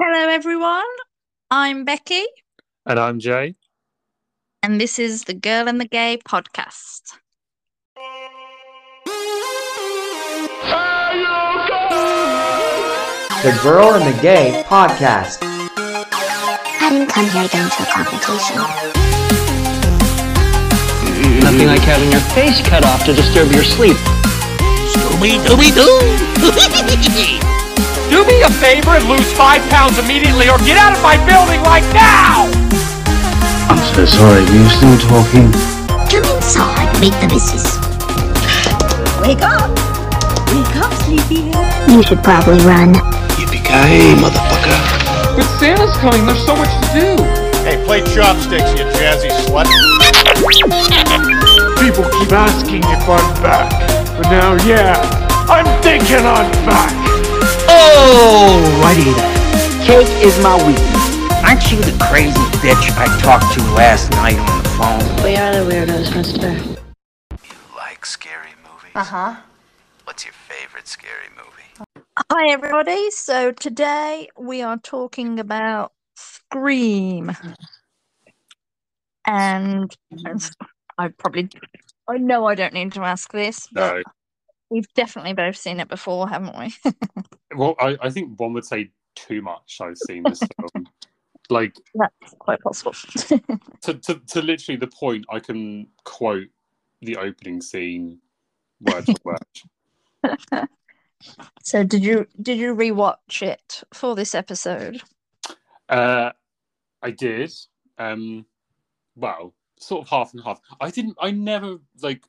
Hello, everyone. I'm Becky, And I'm Jay. and this is the Girl and the Gay podcast. The Girl and the Gay podcast. I didn't come here to get into a confrontation. Nothing like having your face cut off to disturb your sleep. Scooby Dooby Doo! Do me a favor and lose five pounds immediately or get out of my building right now! I'm so sorry, were you still talking? Come inside, meet the missus. Wake up! Wake up, sleepyhead. You should probably run. Yippee-ki-yay, motherfucker. But Santa's coming, there's so much to do! Hey, play chopsticks, you jazzy slut. People keep asking if I'm back. But now, yeah, I'm thinking I'm back! Alrighty then. Cake is my weakness. Aren't you the crazy bitch I talked to last night on the phone? We are the weirdos, mister. You like scary movies? Uh huh. What's your favorite scary movie? Hi, everybody. So today we are talking about Scream. And and I probably, I know I don't need to ask this, but No. We've definitely both seen it before, haven't we? Well, I, I think one would say too much I've seen this film. Like That's quite possible. to, to, to literally the point I can quote the opening scene word for word. so did you did you rewatch it for this episode? Uh, I did. Um, well, sort of half and half. I didn't. I never like.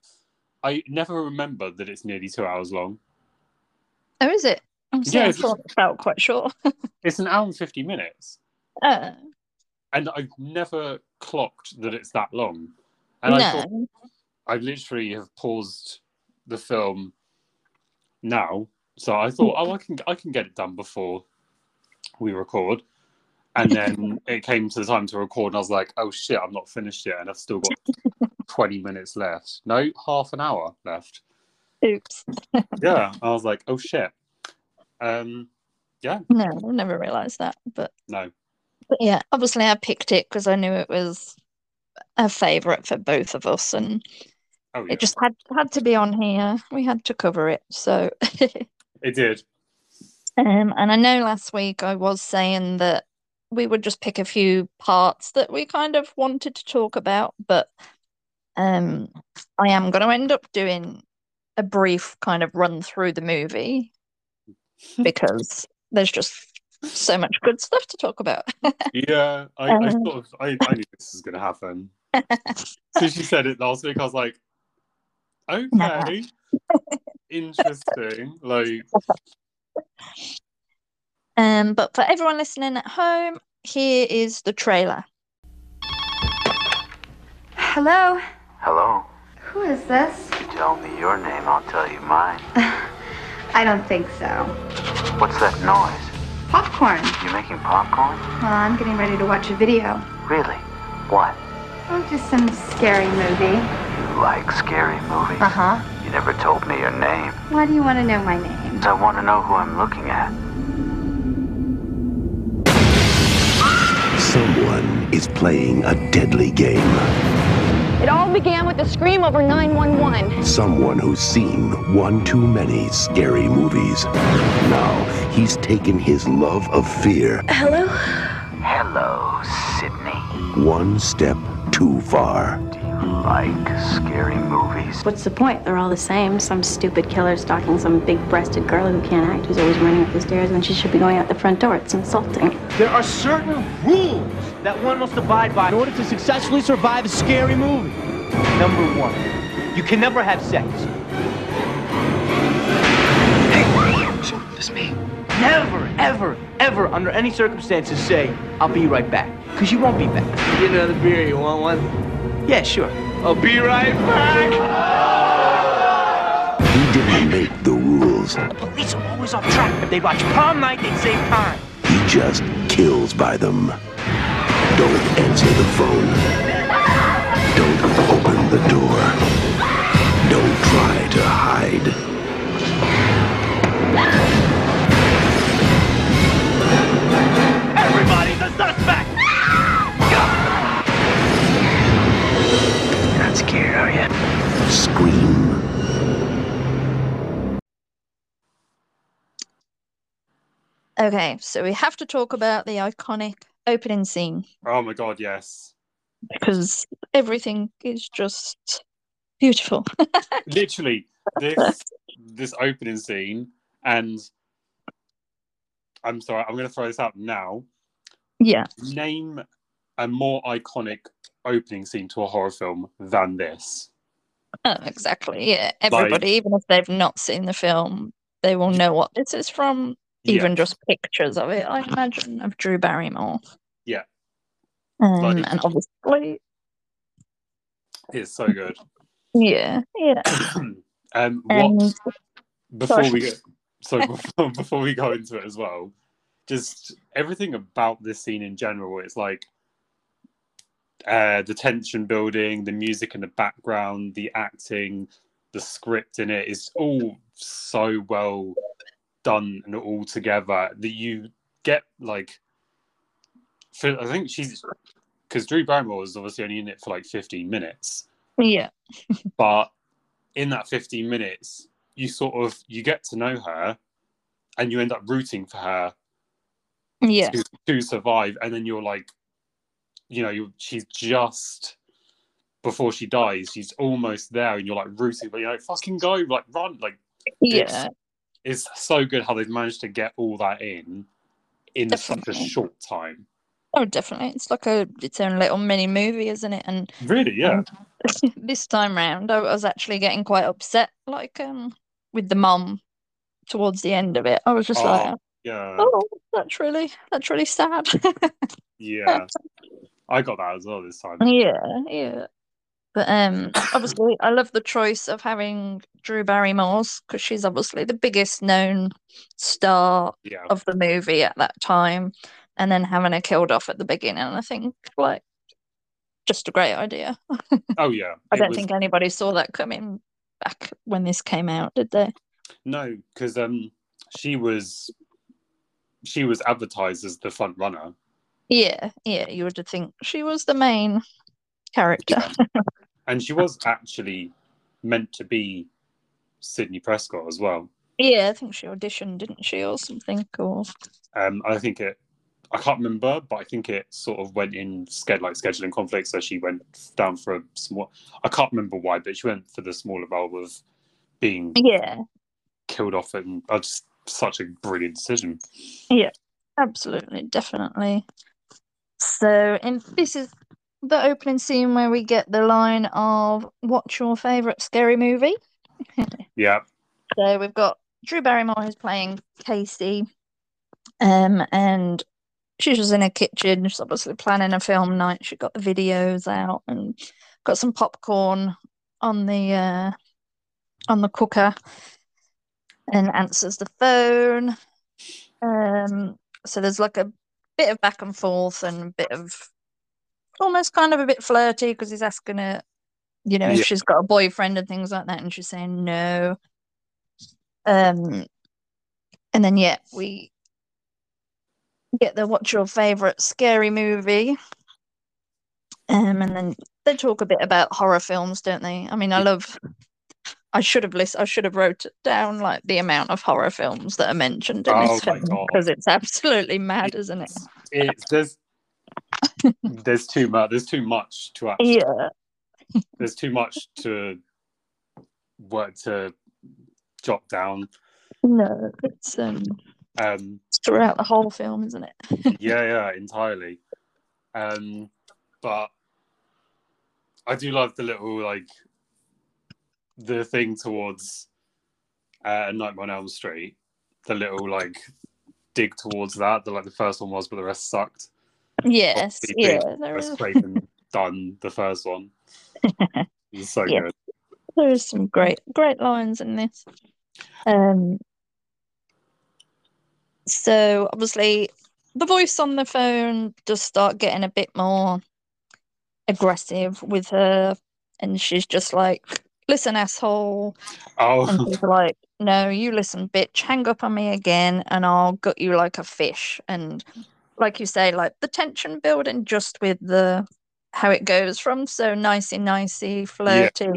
I never remember that it's nearly two hours long. Oh, is it? I'm sorry, Yeah, I it's- thought it felt quite short. It's an hour and fifty minutes, uh, and I've never clocked that it's that long. And I thought. I literally have paused the film now, so I thought, oh, I can I can get it done before we record. And then it came to the time to record, and I was like, oh shit, I'm not finished yet, and I've still got 20 minutes left. No, half an hour left. Oops. Yeah, I was like, oh shit. Um, yeah, No, I never realised that. But, no, but yeah, obviously I picked it because I knew it was a favourite for both of us, and oh yeah, it just had had to be on here. We had to cover it. So, it did. um, and I know last week I was saying that we would just pick a few parts that we kind of wanted to talk about, but um, I am going to end up doing a brief kind of run through the movie because there's just so much good stuff to talk about. Yeah, I, I Um, sort of I, I knew this was gonna happen. so she said it last week. I was like, Nah. okay, interesting. Like, Um, but for everyone listening at home, here is the trailer. Hello? Hello? Who is this? You tell me your name, I'll tell you mine. I don't think so. What's that noise? Popcorn. You're making popcorn? Well, I'm getting ready to watch a video. Really? What? Oh, just some scary movie. You like scary movies? Uh huh. You never told me your name. Why do you want to know my name? I want to know who I'm looking at. Someone is playing a deadly game. It all began with a scream over 911. Someone who's seen one too many scary movies. Now he's taken his love of fear Hello? Hello, Sidney. one step too far. Do you like scary movies? What's the point? They're all the same. Some stupid killer stalking some big breasted girl who can't act, who's always running up the stairs when she should be going out the front door. It's insulting. There are certain rules that one must abide by in order to successfully survive a scary movie. Number one, you can never have sex. Hey, This me. Never, ever, ever, under any circumstances, say, I'll be right back. Because you won't be back. Get another beer, you want one? Yeah, sure. I'll be right back! He didn't make the rules. The police are always off track. If they watch prom night, they'd save time. He just kills by them. Don't answer the phone. Don't open the door. Don't try to hide. Everybody's a suspect! Not scared, are you? Scream. Okay, so we have to talk about the iconic opening scene Oh my god, yes. because everything is just beautiful. Literally, this this opening scene, and I'm sorry, I'm going to throw this out now. yeah. Name a more iconic opening scene to a horror film than this. Oh, exactly. Yeah. Everybody, even if they've not seen the film, they will know what this is from. Even Yeah. just pictures of it, I imagine, of Drew Barrymore. Yeah. Um, Like- and obviously, It's so good. yeah, yeah. um, And what before Sorry. we go, so before, before we go into it as well, just everything about this scene in general. It's like uh, the tension building, the music in the background, the acting, the script in it is all so well done and all together that you get like. For, I think she's because Drew Barrymore was obviously only in it for like 15 minutes. Yeah, but in that 15 minutes you sort of you get to know her and you end up rooting for her yeah, to, to survive. And then you're like you know you she's just before she dies she's almost there and you're like rooting but you know like fucking go like run like yeah. it's so good how they've managed to get all that in in such a short time Oh, definitely. It's like a its own little mini movie, isn't it? And really yeah this time round, I was actually getting quite upset, like um, with the mom towards the end of it. I was just like, oh, yeah oh, that's really that's really sad. yeah i got that as well this time yeah, yeah. But um, obviously, I love the choice of having Drew Barrymore's because she's obviously the biggest known star yeah of the movie at that time, and then having her killed off at the beginning. I think like just a great idea. oh yeah I don't was- think anybody saw that coming back when this came out, did they? No, because um, she was she was advertised as the front runner. Yeah, yeah. You would think she was the main character. and she was actually meant to be Sidney Prescott as well. Yeah, I think she auditioned, didn't she, or something? Or Um, I think it, I can't remember, but I think it sort of went in sched like scheduling conflict, so she went down for a small. I can't remember why, but she went for the smaller role of being yeah, killed off, and uh, just such a brilliant decision. yeah, absolutely, definitely. So, and this is the opening scene where we get the line of "What's your favorite scary movie?" Yeah, So we've got Drew Barrymore who's playing Casey, um, and she's just in her kitchen. She's obviously planning a film night. She got the videos out and got some popcorn on the uh, on the cooker, and answers the phone. Um, so there's like a bit of back and forth and a bit of almost kind of a bit flirty because he's asking her, you know, Yeah. if she's got a boyfriend and things like that, and she's saying no. Um, and then yeah, we get the what's your favorite scary movie. Um, and then they talk a bit about horror films, don't they? I mean, I love. I should have list. I should have wrote down like the amount of horror films that are mentioned in Oh this film because it's absolutely mad, isn't it? it's there's there's too much. There's too much to actually. Yeah, There's too much to work to jot down. no, it's um Um, throughout the whole film, isn't it? yeah, yeah, entirely. Um, but I do love the little like the thing towards uh, A Nightmare on Elm Street. The little like dig towards that. The like the first one was, but the rest sucked. Yes, Obviously, yeah, Wes. Craven done the first one. So Yeah. good. There is some great great lines in this. Um so obviously the voice on the phone does start getting a bit more aggressive with her and she's just like, Listen, asshole. Oh. And Oh, she's like, No, you listen, bitch, hang up on me again and I'll gut you like a fish. And like you say, like the tension building just with the how it goes from so nicey nicey flirty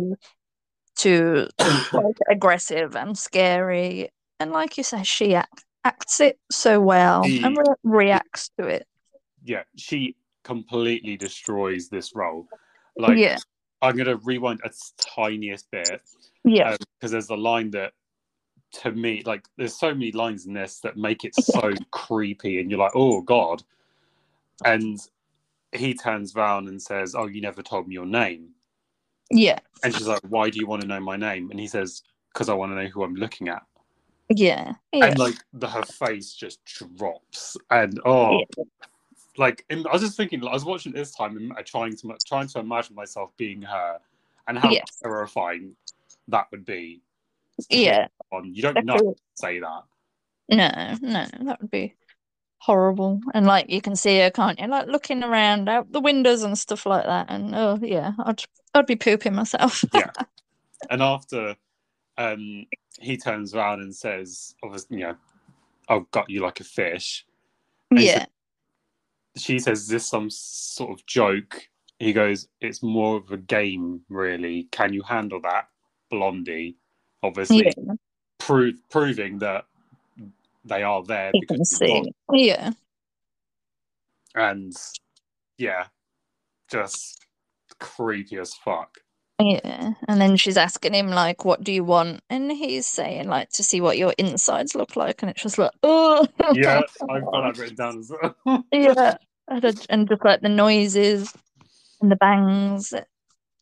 to like aggressive and scary. And like you say she act- acts it so well and re- reacts to it. yeah, she completely destroys this role. Like, yeah, I'm gonna rewind a tiniest bit yeah, um, because there's a line that, to me, like, there's so many lines in this that make it so creepy, and you're like, oh god. And he turns around and says, "Oh, you never told me your name." yeah, And she's like, "Why do you want to know my name?" And he says, "Because I want to know who I'm looking at." Yeah, yeah. And like, the, her face just drops, and oh, like in, I was just thinking, I was watching this time and trying to trying to imagine myself being her, and how Yes. terrifying that would be. yeah. You don't know Definitely. say that. No, no, that would be horrible. And like you can see her, can't you? Like looking around out the windows and stuff like that. And oh yeah, I'd I'd be pooping myself. Yeah. And after um, he turns around and says, "Obviously, you know, I've got you like a fish." And yeah, said- she says, "Is this some sort of joke?" He goes, "It's more of a game, really. Can you handle that, Blondie?" Obviously, yeah. prove, proving that they are there You can see. Yeah, and yeah, just creepy as fuck. Yeah. And then she's asking him like, "What do you want?" And he's saying like, "To see what your insides look like." And it's just like, oh, Yeah, I've got that written down as well. yeah. And, just like the noises and the bangs.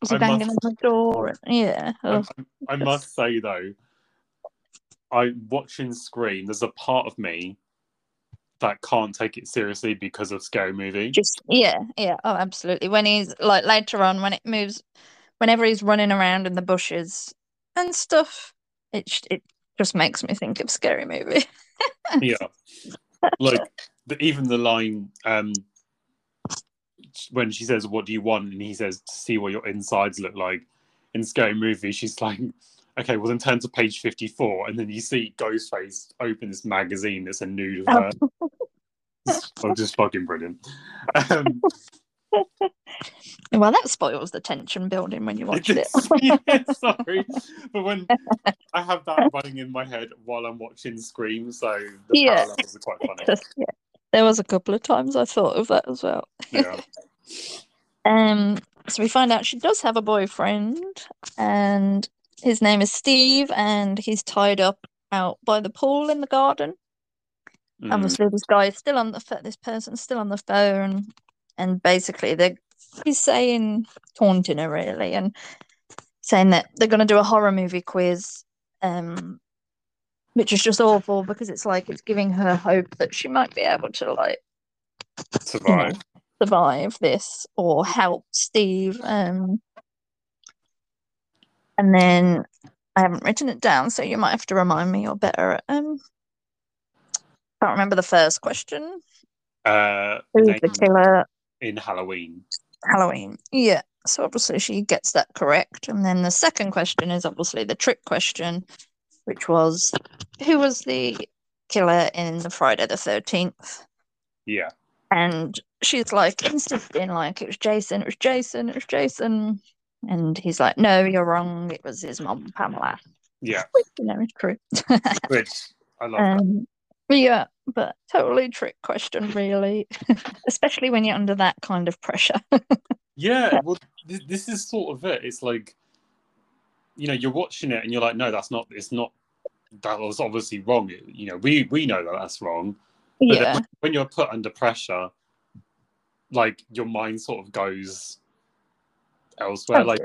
Was he I banging must- on the door? And, yeah. I, oh, I must say though, I watching Scream. There's a part of me that can't take it seriously because of scary movie. just yeah yeah oh absolutely when he's like later on when it moves whenever he's running around in the bushes and stuff it it just makes me think of scary movie yeah, like the, even the line um when she says, "What do you want?" and he says, "To see what your insides look like." In scary movie, she's like, "Okay, well then turn to page fifty-four, and then you see Ghostface open this magazine that's a nude of her." It's oh, just fucking brilliant. Um, well that spoils the tension building when you watch it yeah, sorry, but when I have that running in my head while I'm watching Scream, so the Yeah. parallels are quite funny. Yeah. There was a couple of times i thought of that as well. Yeah, um so we find out she does have a boyfriend and his name is steve and he's tied up out by the pool in the garden. Mm. obviously this guy is still on the this person's still on the phone and basically they he's saying taunting her really and saying that they're going to do a horror movie quiz um which is just awful because it's like it's giving her hope that she might be able to like survive. survive this or help steve um and then i haven't written it down so you might have to remind me or better um can't remember the first question Uh, who's the killer in Halloween. Halloween. Yeah. So obviously she gets that correct. And then the second question is obviously the trick question, which was who was the killer in the Friday the 13th? Yeah, And she's like insisting, like, it was Jason, it was Jason, it was Jason. And he's like, no, you're wrong. It was his mom, Pamela. yeah, Which, you know, is true. which I love. that. um, yeah, but totally trick question, really. Especially when you're under that kind of pressure. Yeah, well, this, this is sort of it. It's like, you know, you're watching it and you're like, no, that's not. It's not. That was obviously wrong. You know, we we know that that's wrong. But yeah. when, when you're put under pressure, like your mind sort of goes elsewhere. Oh, Like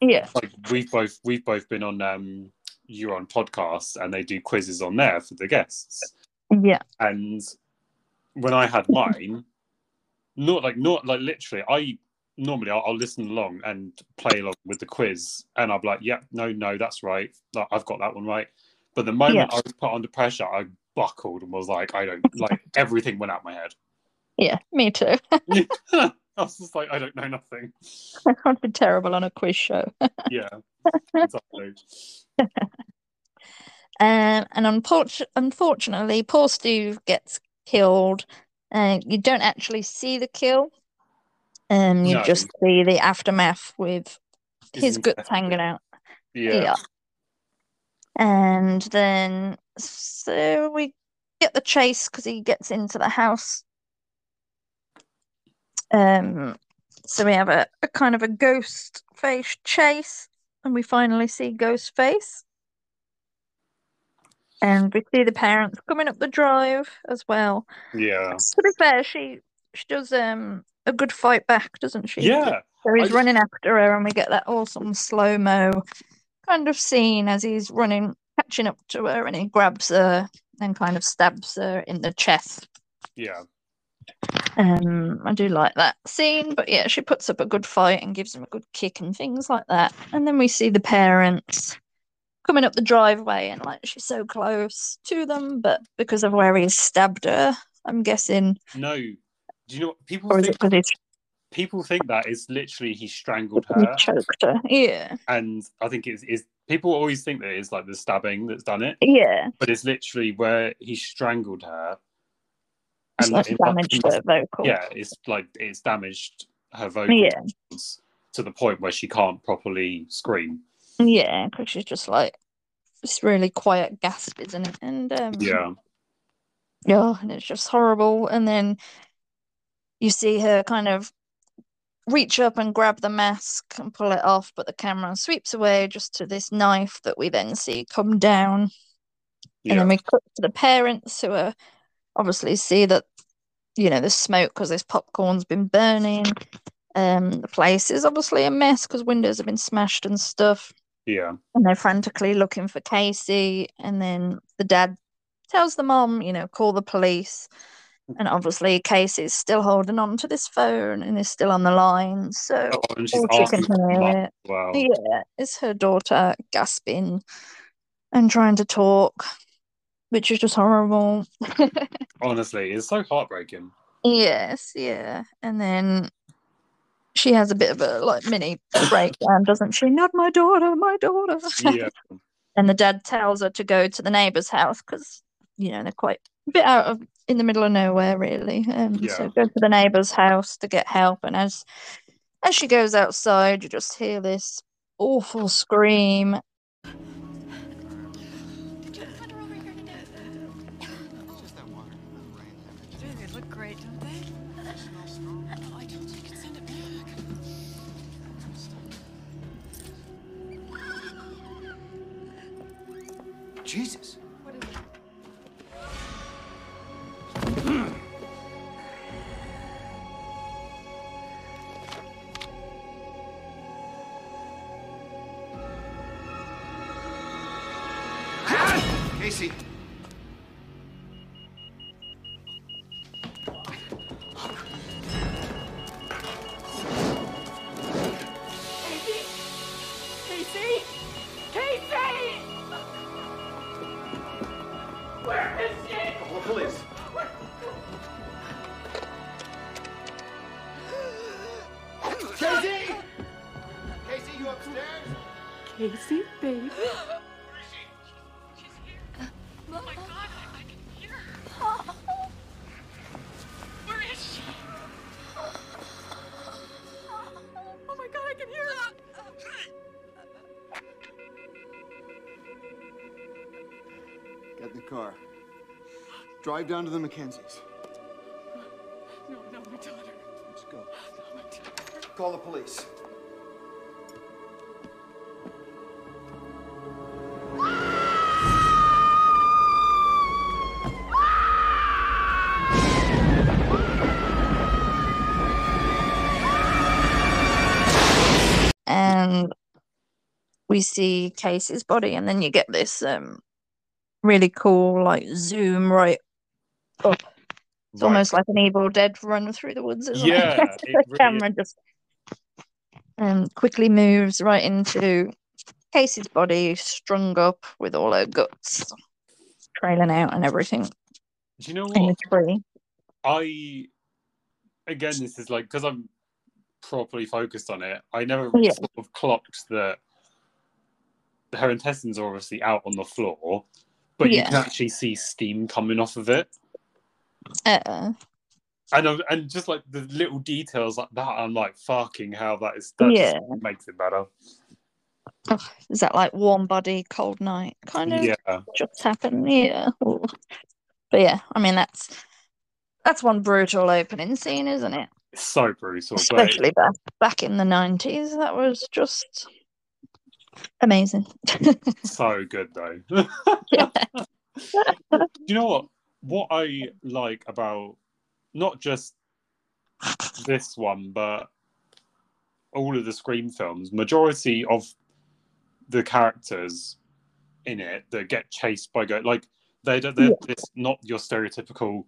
Yeah. like we've both we've both been on um you're on podcasts and they do quizzes on there for the guests. Yeah. And when I had mine, not like not like literally, I normally I'll, I'll listen along and play along with the quiz, and I'll be like, "Yeah, no, no, that's right. Like, I've got that one right." But the moment I was put under pressure, I buckled and was like, "I don't like." Everything went out my head. Yeah, me too. I was just like, "I don't know nothing." I'd be terrible on a quiz show. Yeah, exactly. Um, and unfortunately, unfortunately, poor Steve gets killed. Uh, you don't actually see the kill. Um, you No. just see the aftermath with His his guts hanging out. Yeah. And then, so we get the chase because he gets into the house. Um, so we have a, a kind of a ghost face chase, and we finally see ghost face. And we see the parents coming up the drive as well. Yeah. To be fair, she she does um a good fight back, doesn't she? Yeah. So he's I- running after her, and we get that awesome slow mo kind of scene as he's running, catching up to her, and he grabs her and kind of stabs her in the chest. Yeah. Um, I do like that scene, but yeah, she puts up a good fight and gives him a good kick and things like that. And then we see the parents coming up the driveway, and like she's so close to them, but because of where he stabbed her, I'm guessing, No. Do you know what people or is it think? because People think that is literally he strangled he her, choked her? Yeah, and I think it's, it's people always think that it's like the stabbing that's done it, yeah. but it's literally where he strangled her. It's like it- damaged her vocal. Yeah, it's like it's damaged her vocal Yeah. to the point where she can't properly scream. Yeah, because she's just like this really quiet gasp, isn't it? And um, Yeah, yeah, and it's just horrible. And then you see her kind of reach up and grab the mask and pull it off, but the camera sweeps away just to this knife that we then see come down. And then we cut to the parents who are obviously see that you know there's smoke because this popcorn's been burning. Um, the place is obviously a mess because windows have been smashed and stuff. Yeah, and they're frantically looking for Casey. And then the dad tells the mom, you know, call the police. And obviously, Casey's still holding on to this phone and is still on the line. So Oh, and she's all she asking can hear mum as yeah, is her daughter gasping and trying to talk, which is just horrible. Honestly, it's so heartbreaking. yes, yeah. And then she has a bit of a like mini breakdown, doesn't she? Not my daughter, my daughter. Yeah, and the dad tells her to go to the neighbor's house because you know they're quite a bit out of in the middle of nowhere really um, Yeah. so go to the neighbor's house to get help and as as she goes outside you just hear this awful scream Drive down to the Mackenzies. No, no, my daughter. Let's go. No, my daughter. Call the police. and we see Casey's body and then you get this um really cool like zoom right up it's Right. almost like an evil dead run through the woods Yeah, it? the really camera just um quickly moves right into Casey's body strung up with all her guts trailing out and everything Do you know in what? the tree I again, this is like because I'm properly focused on it. I never Yeah. sort of clocked that her intestines are obviously out on the floor, but you can actually see steam coming off of it, uh, and I'm- and just like the little details like that, I'm like, fucking hell, that is that Yeah. makes it better. oh, is that like warm body cold night kind of Yeah, just happened yeah Ooh. But yeah, I mean that's that's one brutal opening scene, isn't it? It's so brutal. Especially back back in the nineties. That was just amazing. so good though. yeah. Do you know what? What I like about not just this one, but all of the Scream films, majority of the characters in it that get chased by go like they don't they're it's not your stereotypical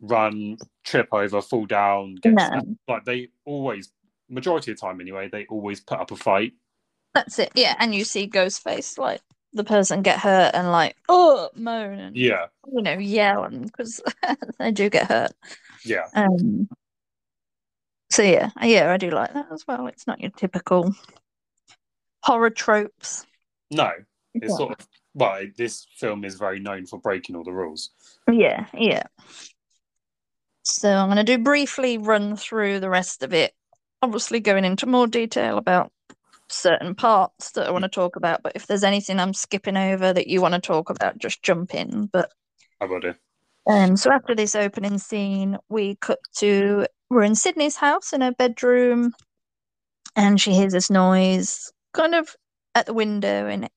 run, trip over, fall down, get No. like they always majority of the time anyway, they always put up a fight. That's it. Yeah, and you see Ghostface like the person get hurt and like oh moan and Yeah, you know yell because they do get hurt. yeah. Um. So yeah, yeah, I do like that as well. It's not your typical horror tropes. No. It's Yeah. sort of well, this film is very known for breaking all the rules. Yeah, yeah. So I'm going to do briefly run through the rest of it. Obviously, going into more detail about certain parts that I want to talk about. But if there's anything I'm skipping over that you want to talk about, just jump in. But I will do. um, so after this opening scene, we cut to we're in Sidney's house in her bedroom, and she hears this noise kind of at the window, and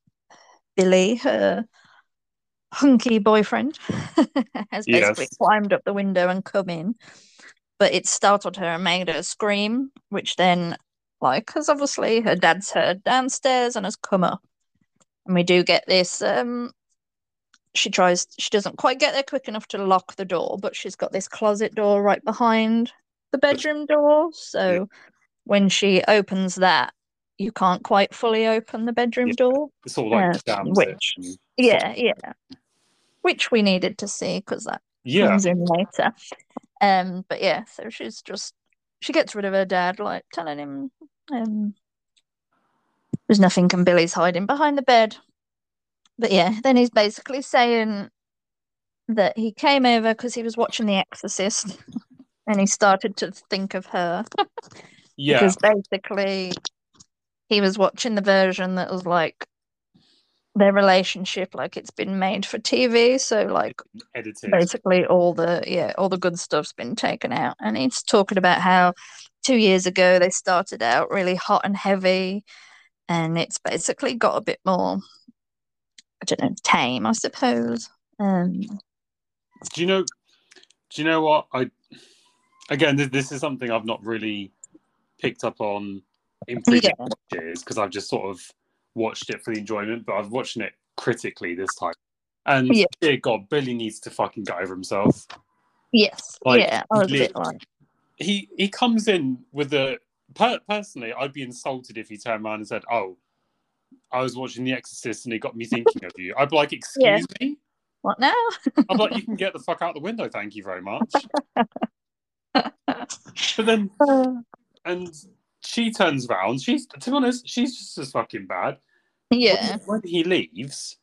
Billy, her hunky boyfriend, has basically Yes. climbed up the window and come in. But it startled her and made her scream, which then, like, because obviously her dad's heard downstairs and has come up. And we do get this um she tries she doesn't quite get there quick enough to lock the door but she's got this closet door right behind the bedroom door. So when she opens that you can't quite fully open the bedroom door. It's of like Uh, which and- yeah yeah. Which we needed to see because that Yeah. comes in later. Um but yeah so she's just she gets rid of her dad like telling him um there's nothing and billy's hiding behind the bed but yeah then he's basically saying that he came over because he was watching the exorcist and he started to think of her Yeah. because basically he was watching the version that was like their relationship like it's been made for TV so like edited. basically all the yeah all the good stuff's been taken out and he's talking about how two years ago they started out really hot and heavy and it's basically got a bit more I don't know tame I suppose um Do you know? Do you know what I? Again, this, this is something I've not really picked up on in previous years because I've just sort of watched it for the enjoyment, but I've watching it critically this time. And Yeah. dear God, Billy needs to fucking get over himself. yes Like, yeah I was a bit like He he comes in with the per, personally, I'd be insulted if he turned around and said, "Oh, I was watching The Exorcist and it got me thinking of you." I'd be like, "Excuse Yeah. me." what now I'm like, you can get the fuck out the window, thank you very much. but then, uh. and she turns around. She's, to be honest, she's just as fucking bad. yeah When, when he leaves,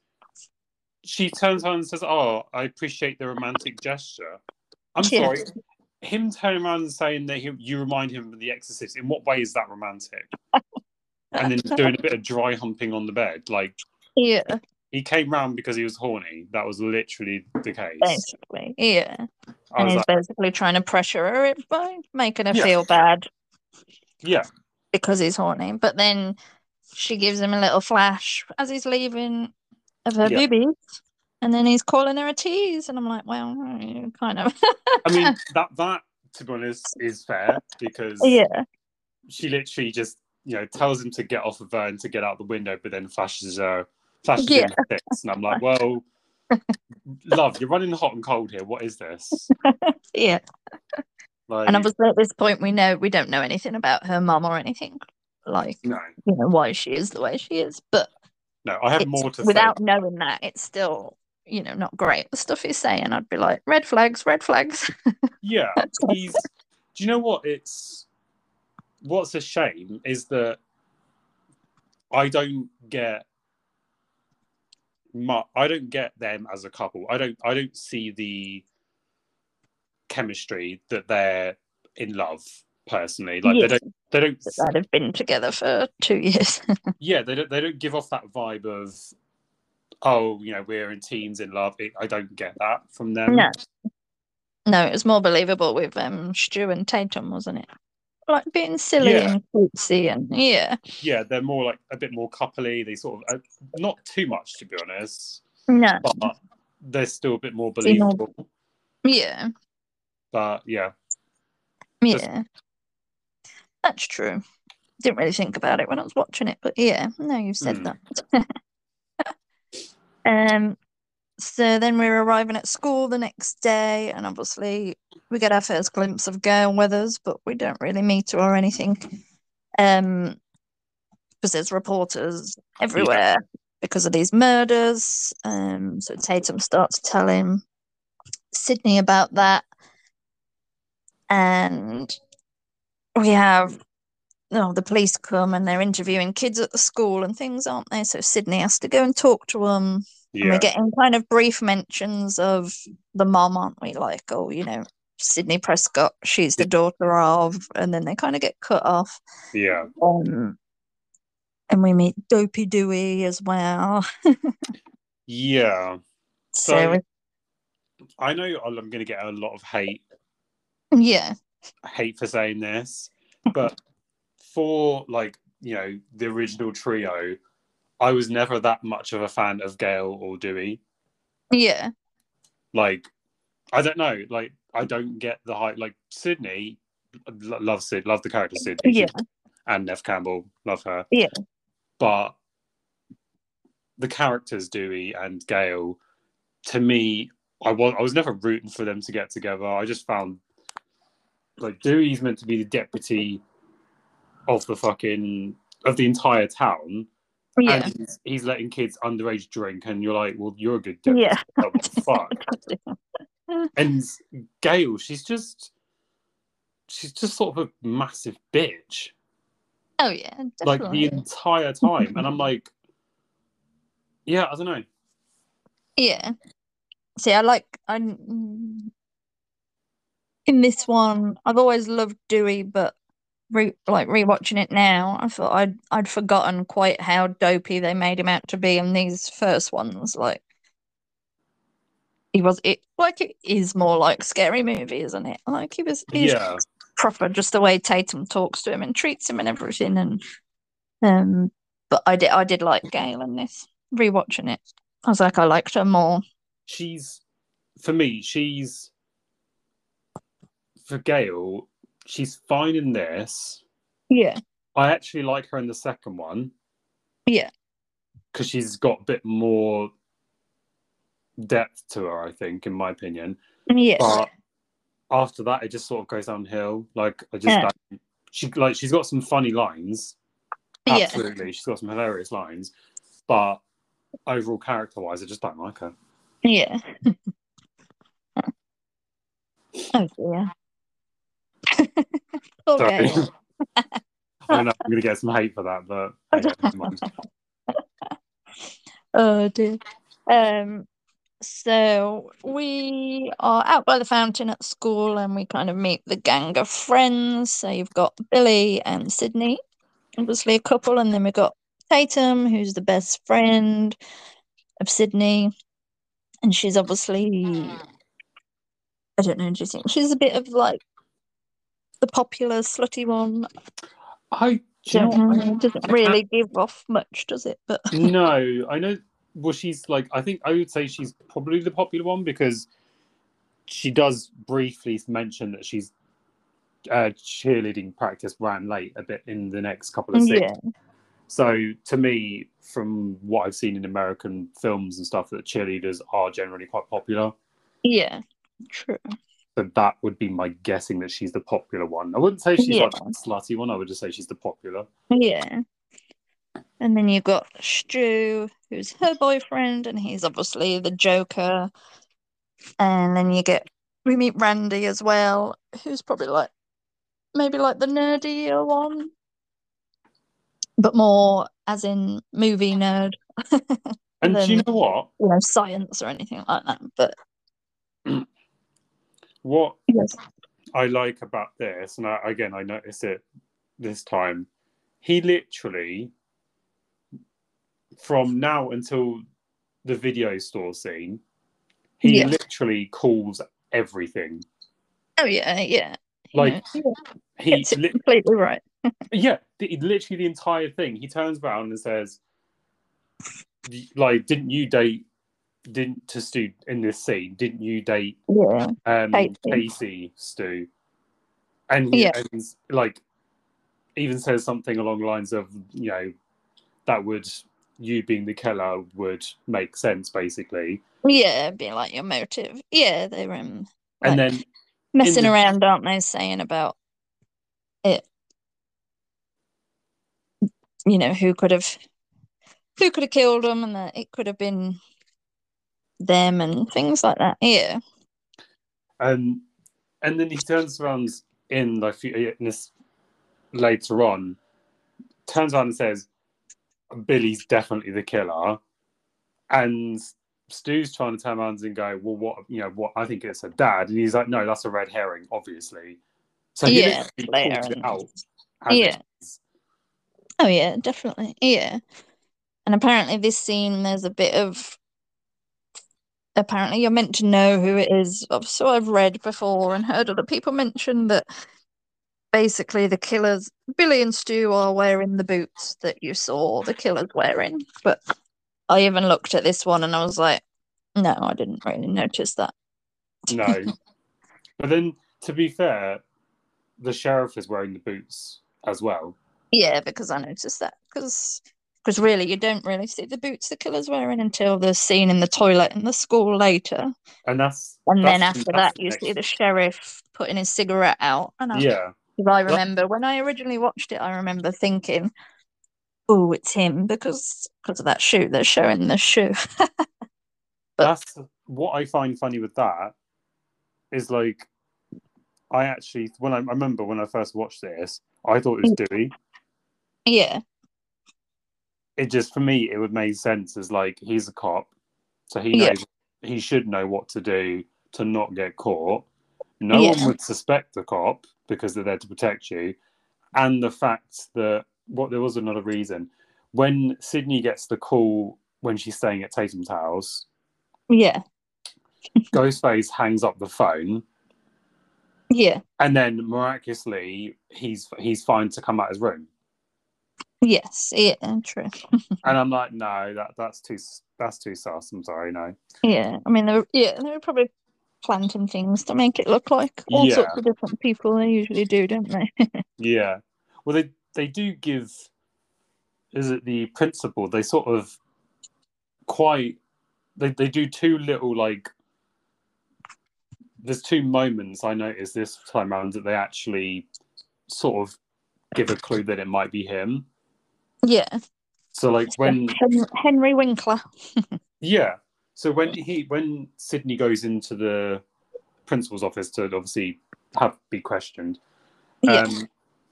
she turns around and says, "Oh, I appreciate the romantic gesture." I'm Yeah. sorry. Him turning around and saying that he, you remind him of The Exorcist. In what way is that romantic? and then doing a bit of dry humping on the bed, like yeah he came round because he was horny. That was literally the case. basically yeah I and he's like, basically trying to pressure her by making her Yeah. feel bad yeah, because he's horny. But then she gives him a little flash as he's leaving of her Yeah. boobies, and then he's calling her a tease, and I'm like, well, kind of, I mean that that to be honest is fair because yeah, she literally just you know tells him to get off of her and to get out the window, but then flashes her flashes him Yeah. the tits, and I'm like, well, love, you're running hot and cold here. What is this? yeah. Like, And obviously, at this point, we know we don't know anything about her mum or anything, like no, you know why she is the way she is. But no, I have more to without say. knowing that, it's still you know not great. The stuff he's saying, I'd be like, red flags, red flags. Yeah, he's. Do you know what? It's what's a shame is that I don't get. mu I don't get them as a couple. I don't. I don't see the chemistry that they're in love personally. Like Yes. they don't. They don't. that have been together for two years. Yeah, they don't. They don't give off that vibe of oh, you know, we're in teens in love. It, I don't get that from them. No. No, it was more believable with um Stu and Tatum, wasn't it? Like being silly Yeah. and cutesy and yeah. Yeah, they're more like a bit more coupley. They sort of uh, not too much to be honest, No. but they're still a bit more believable. Yeah. But yeah, Just- Yeah. That's true. Didn't really think about it when I was watching it, but yeah, no, you've said Hmm. that. um so then we're arriving at school the next day and obviously we get our first glimpse of Gale Weathers, but we don't really meet her or anything. Um because there's reporters everywhere because of these murders. Um so Tatum starts telling Sidney about that. And we have oh, the police come and they're interviewing kids at the school and things, aren't they? So Sidney has to go and talk to them. And we're getting kind of brief mentions of the mom, aren't we? Like, oh, you know, Sidney Prescott, she's the daughter of, and then they kind of get cut off. yeah. Um, and we meet Dopey Dewey as well. Yeah. So, So I know I'm going to get a lot of hate yeah, hate for saying this, but for like you know the original trio, I was never that much of a fan of Gale or Dewey. yeah, Like, I don't know. Like, I don't get the hype. Like Sidney, lo- love Sid, love the character Sidney. yeah, and Neve Campbell, love her. yeah, But the characters Dewey and Gale, to me, I was I was never rooting for them to get together. I just found like Dewey's meant to be the deputy of the fucking of the entire town. yeah, And he's, he's letting kids underage drink, and you're like, well, you're a good deputy. yeah. What the fuck? and Gale, she's just she's just sort of a massive bitch. Oh yeah, Like the entire time. And I'm like, yeah, I don't know. Yeah. See, I like I in this one. I've always loved Dewey, but re, like rewatching it now, I thought I'd I'd forgotten quite how dopey they made him out to be in these first ones. Like he was it like it is more like scary movie, isn't it? Like he was he's Yeah. proper, just the way Tatum talks to him and treats him and everything. And um, but I did I did like Gale in this. Rewatching it, I was like I liked her more. She's for me, she's for Gale, she's fine in this. Yeah. I actually like her in the second one Yeah. because she's got a bit more depth to her, I think, in my opinion. Yes. But after that, it just sort of goes downhill. Like I just Yeah. don't, she like she's got some funny lines. Yeah. Absolutely, she's got some hilarious lines, but overall character wise, I just don't like her. Yeah. oh dear. Sorry. I know I'm gonna get some hate for that, but hey, never mind. Oh dear. Um so we are out by the fountain at school and we kind of meet the gang of friends. So you've got Billy and Sidney, obviously a couple, and then we've got Tatum, who's the best friend of Sidney. And she's obviously I don't know, do you think she's a bit of like the popular slutty one? I do you know Don't what? know, I- it doesn't really give off much, does it? But no, I know. Well, she's like, I think I would say she's probably the popular one because she does briefly mention that she's uh, cheerleading practice ran late a bit in the next couple of scenes. yeah, So to me, from what I've seen in American films and stuff, that cheerleaders are generally quite popular. yeah, true. So that would be my guessing that she's the popular one. I wouldn't say she's Yeah. like the slutty one. I would just say she's the popular. Yeah. And then you've got Stu, who's her boyfriend, and he's obviously the Joker. And then you get we meet Randy as well, who's probably like maybe like the nerdier one, but more as in movie nerd. And do you know what? You know, science or anything like that. But What yes, I like about this, and I, again, I noticed it this time. He literally, from now until the video store scene, he Yeah. literally calls everything. Oh yeah, yeah. Like know, he gets it li- completely right. yeah, the, literally the entire thing. He turns around and says, "Like, didn't you date? Didn't to Stu in this scene? Didn't you date Yeah. um, Casey. Casey Stu?" And Yeah. and like even says something along the lines of, you know, that would you being the killer would make sense, basically. Yeah, be like your motive. Yeah, they're um And then messing the- around, aren't they? Saying about it. You know who could have, who could have killed them, and that it could have been them, and things like that. Yeah, Um, and then he turns around in like in this later on, turns around and says, "Billy's definitely the killer," and Stu's trying to turn around and go, "Well, what? You know, what? I think it's her dad," and he's like, "No, that's a red herring, obviously." So Yeah, later out. Yeah. oh yeah, definitely. Yeah, and apparently this scene there's a bit of. Apparently, you're meant to know who it is. I've- So I've read before and heard other people mention that basically the killers, Billy and Stu, are wearing the boots that you saw the killers wearing. But I even looked at this one and I was like, no, I didn't really notice that. No. but then, to be fair, the sheriff is wearing the boots as well. Yeah, because I noticed that. Because because really, you don't really see the boots the killer's wearing until the scene in the toilet in the school later. And that's And then after that, you see the sheriff putting his cigarette out. And I, Yeah. I That- remember when I originally watched it, I remember thinking, "Oh, it's him," because because of that shoe. They're showing the shoe. that's what I find funny with that is like I actually when I, I remember when I first watched this, I thought it was mm. Dewey. yeah, It just for me it would make sense as like he's a cop, so he Yeah. he should know what to do to not get caught. No Yeah. one would suspect the cop because they're there to protect you, and the fact that what there was another reason when Sidney gets the call when she's staying at Tatum's house. yeah, Ghostface hangs up the phone, yeah, and then miraculously he's he's fine to come out his room. Yes, yeah, true. And I'm like, no, that that's too that's too sus. I'm sorry, no. Yeah, I mean, they were, yeah, they were probably planting things to make it look like all sorts of different people. They usually do, don't they? Yeah. Well, they they do give. Is it the principal? They sort of quite. They they do two little like. There's two moments I noticed this time around that they actually sort of give a clue that it might be him. Yeah, So like when Hen- Henry Winkler. Yeah. So when he when Sidney goes into the principal's office to obviously have be questioned, Yeah.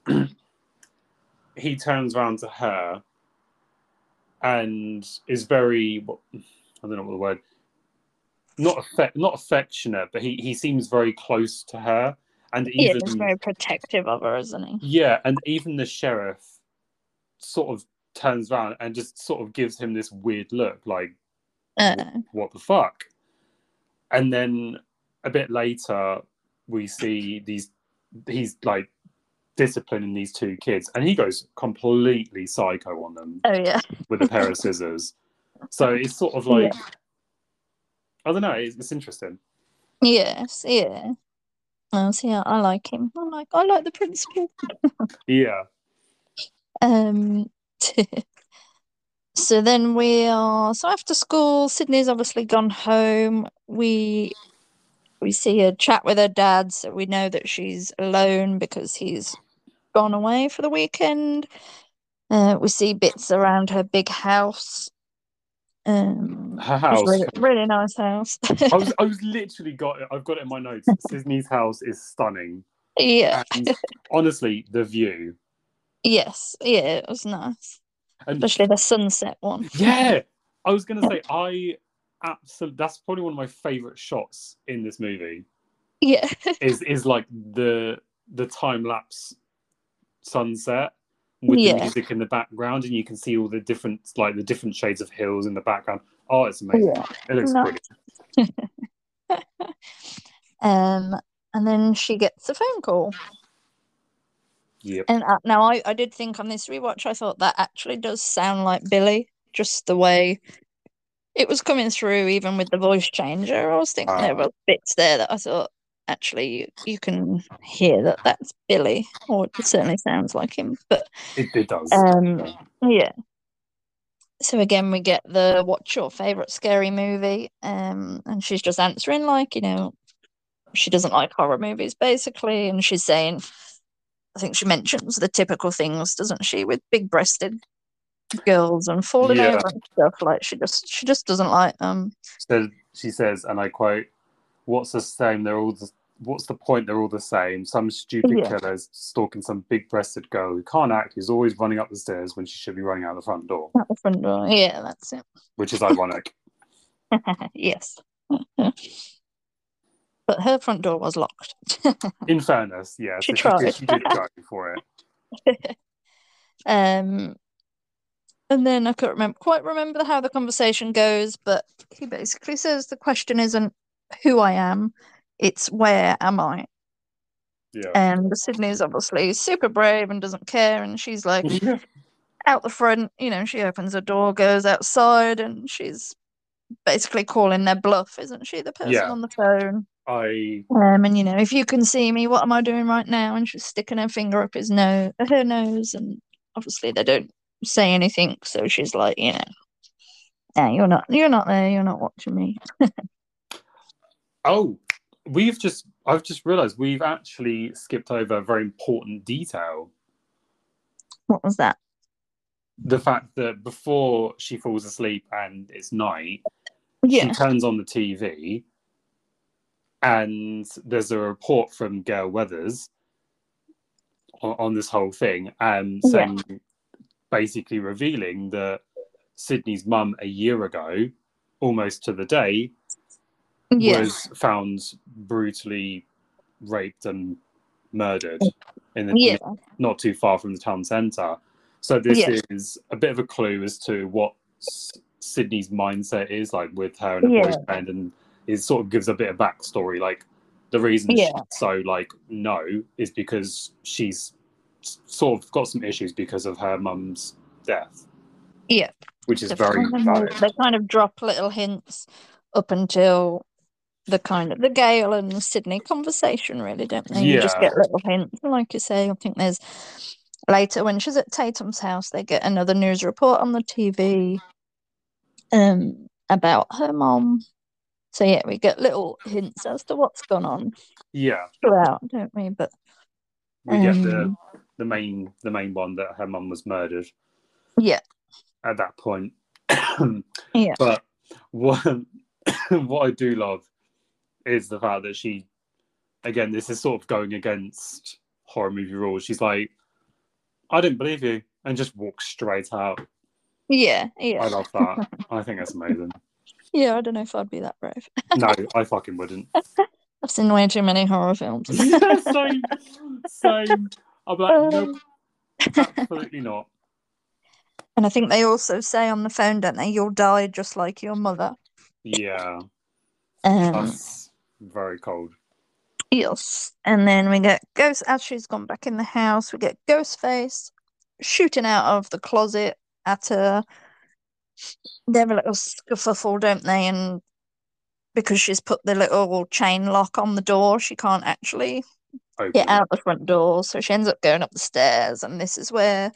um, he turns around to her and is very what- I don't know what the word not affect not affectionate, but he he seems very close to her, and Yeah, even he's very protective of her, isn't he? yeah, and even the sheriff sort of turns around and just sort of gives him this weird look, like Uh, what the fuck? And then a bit later, we see these, he's like disciplining these two kids, and he goes completely psycho on them oh yeah, with a pair of scissors. So it's sort of like, I don't know, it's, it's interesting. yes, yeah. Oh, see, I, I like him. I like, I like the principal. Yeah. Um, so then we are so after school. Sidney's obviously gone home. We we see her chat with her dad, so we know that she's alone because he's gone away for the weekend. Uh, we see bits around her big house. Um, Her house. really, really nice house. I was, I was literally got it. I've got it in my notes. Sidney's house is stunning. yeah, And honestly, the view. Yes, yeah, it was nice, And especially the sunset one. Yeah, I was gonna say I absolutely. That's probably one of my favorite shots in this movie. Yeah, Is is like the the time lapse sunset with Yeah. the music in the background, and you can see all the different like the different shades of hills in the background. Oh, it's amazing. Yeah. It looks brilliant. Um, and then she gets a phone call. Yep. And uh, now I, I did think on this rewatch, I thought that actually does sound like Billy, just the way it was coming through, even with the voice changer. I was thinking there Ah. were bits there that I thought actually you, you can hear that that's Billy, or it certainly sounds like him. But It, it does. um, yeah. So again, we get the what's your favorite scary movie? Um, and she's just answering like, you know, she doesn't like horror movies basically, and she's saying, I think she mentions the typical things, doesn't she, with big-breasted girls and falling Yeah. over and stuff. Like she just she just doesn't like them. So she says, and I quote, "What's the same? They're all the, what's the point? They're all the same. Some stupid Yeah. killer's stalking some big-breasted girl who can't act, who's always running up the stairs when she should be running out the front door, At the front door. Yeah, that's it. which is ironic. yes. but her front door was locked. In fairness, yeah, She so she, did, tried. she did go for it. Um, and then I can't remember quite remember how the conversation goes, but he basically says the question isn't who I am, it's where am I? Yeah. And Sidney's obviously super brave and doesn't care, and she's like out the front, you know, she opens the door, goes outside, and she's basically calling their bluff, isn't she? The person Yeah. on the phone. I Um, and you know, if you can see me, what am I doing right now? And she's sticking her finger up his nose, her nose, and obviously they don't say anything. So she's like, you know, yeah, you're not, you're not there, you're not watching me. oh, we've just I've just realised we've actually skipped over a very important detail. What was that? The fact that before she falls asleep and it's night, Yeah. she turns on the TV and there's a report from Gale Weathers on, on this whole thing, um, Yeah. basically revealing that Sidney's mum a year ago, almost to the day, Yeah. was found brutally raped and murdered in the Yeah. not too far from the town centre. So this Yeah. is a bit of a clue as to what S- Sidney's mindset is like with her and her boyfriend, and it sort of gives a bit of backstory. Like the reason Yeah. she's so like no is because she's sort of got some issues because of her mum's death, Yeah. which is They very kind of- They kind of drop little hints up until the kind of the Gale and Sidney conversation, really, don't they? You just get little hints. Like you say, I think there's later when she's at Tatum's house, they get another news report on the TV um about her mom. So yeah, we get little hints as to what's gone on Yeah, throughout, don't we? But we get the Um, the main the main one that her mum was murdered. yeah, at that point. yeah, But what what I do love is the fact that she, again, this is sort of going against horror movie rules. She's like, "I didn't believe you," and just walks straight out. yeah, yeah. I love that. I think that's amazing. Yeah, I don't know if I'd be that brave. No, I fucking wouldn't. I've seen way too many horror films. same, same. I'm like, nope, absolutely not. And I think they also say on the phone, don't they? You'll die just like your mother. Yeah, Um, that's very cold. yes. And then we get Ghost, as she's gone back in the house, we get Ghostface shooting out of the closet at her. They have a little scuffle, don't they? And because she's put the little chain lock on the door, she can't actually get out the front door. So she ends up going up the stairs. And this is where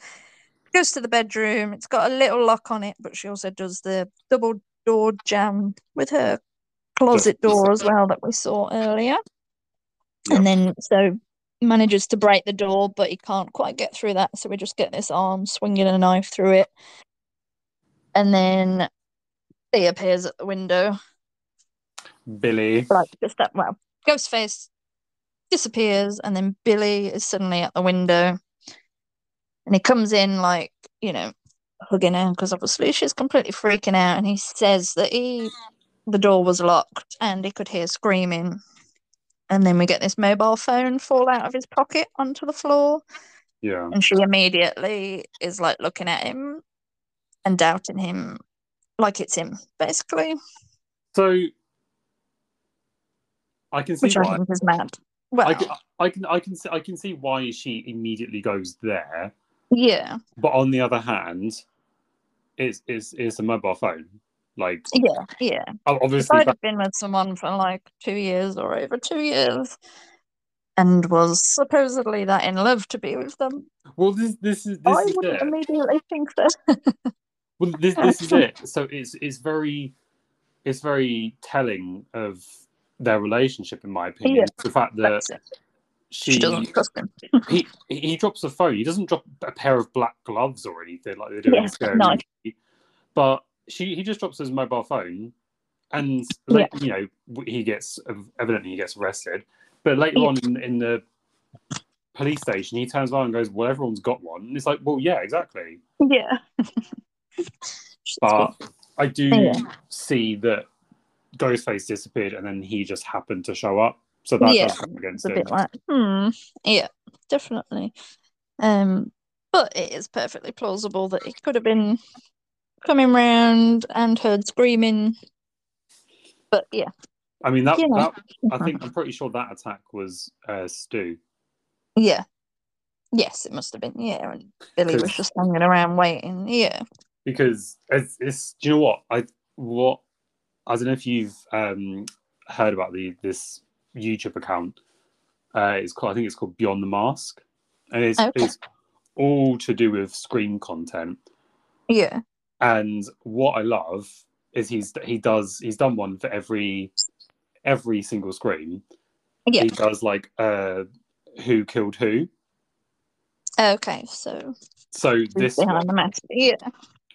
goes to the bedroom. It's got a little lock on it, but she also does the double door jam with her closet door as well that we saw earlier. And then so manages to break the door, but he can't quite get through that. So we just get this arm swinging a knife through it. And then he appears at the window, Billy. like just that. Well, Ghostface disappears, and then Billy is suddenly at the window, and he comes in like you know, hugging her because obviously she's completely freaking out, and he says that he the door was locked and he could hear screaming. And then we get this mobile phone fall out of his pocket onto the floor. Yeah. And she immediately is like looking at him and doubting him. like it's him, basically, So I can see which I why. think is mad. Well, I can, I can I can see I can see why she immediately goes there, yeah, but on the other hand, it's it's it's a mobile phone. Like yeah, yeah. If obviously, I'd that, been with someone for like two years or over two years, and was supposedly that in love to be with them, well this this is this I is wouldn't it. immediately think that. Well, this this is it. So it's it's very it's very telling of their relationship, in my opinion. Yeah, the fact that she, She doesn't trust him. he he drops the phone. He doesn't drop a pair of black gloves or anything like they do Yeah, in Scary no. But she he just drops his mobile phone, and like, you know he gets evidently he gets arrested. But later Yeah. on in, in the police station, he turns around and goes, "Well, everyone's got one." And it's like, "Well, yeah, exactly." Yeah. But I do Yeah. see that Ghostface disappeared, and then he just happened to show up. So that yeah, does it's against a him. bit like, hmm, yeah, definitely. Um, but it is perfectly plausible that he could have been coming round and heard screaming. But yeah, I mean, that, You know. that I think I'm pretty sure that attack was uh, Stu. yeah, yes, it must have been. Yeah, and Billy was just hanging around waiting. Yeah, because it's, it's do you know what I what I don't know if you've um, heard about the this YouTube account. Uh, it's called I think it's called Beyond the Mask, and it's, Okay. it's all to do with Scream content. yeah, And what I love is he's he does he's done one for every every single Scream. yeah. He does like uh, who killed who. Okay, so So this behind one, the mask? Yeah,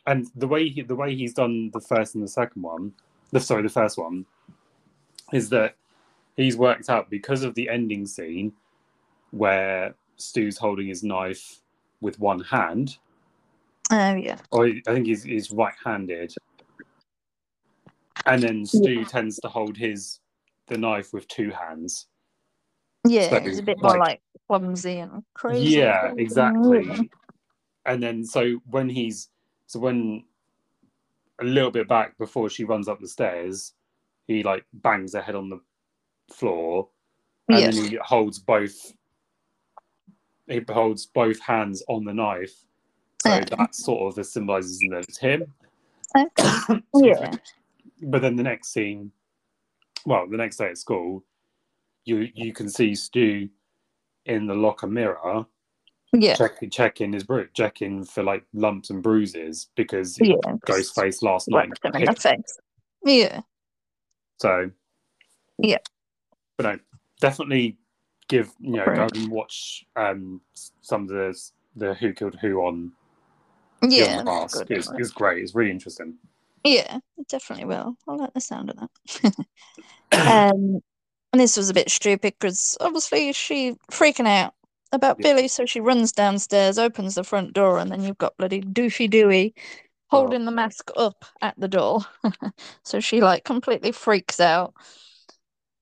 and the way he, the way he's done the first and the second one, the sorry, the first one, is that he's worked out because of the ending scene where Stu's holding his knife with one hand, oh yeah, oh, or I think he's, he's right-handed, and then Stu tends to hold his the knife with two hands. yeah. So, It's a bit more like- like clumsy and crazy. Yeah, Yeah. exactly. And then so when he's so when a little bit back before she runs up the stairs, he like bangs her head on the floor, and Yeah. then he holds both. He holds both hands on the knife, so that sort of symbolizes that it's him. Okay. yeah, But then the next scene, well, the next day at school, you you can see Stu in the locker mirror yeah, check, checking checking his bru- checking for like lumps and bruises because he yeah. Ghostface last night. Whacked him in the hit. face. Yeah, So yeah. but no, definitely give you know go and watch um some of the the Who Killed Who on Yeah, that's Mask. It's, it's great. It's really interesting. Yeah, it definitely will. I like the sound of that. um, and this was a bit stupid because obviously she freaking out about Yeah. Billy, so she runs downstairs, opens the front door, and then you've got bloody Doofy Dewey holding the mask up at the door. so she like completely freaks out.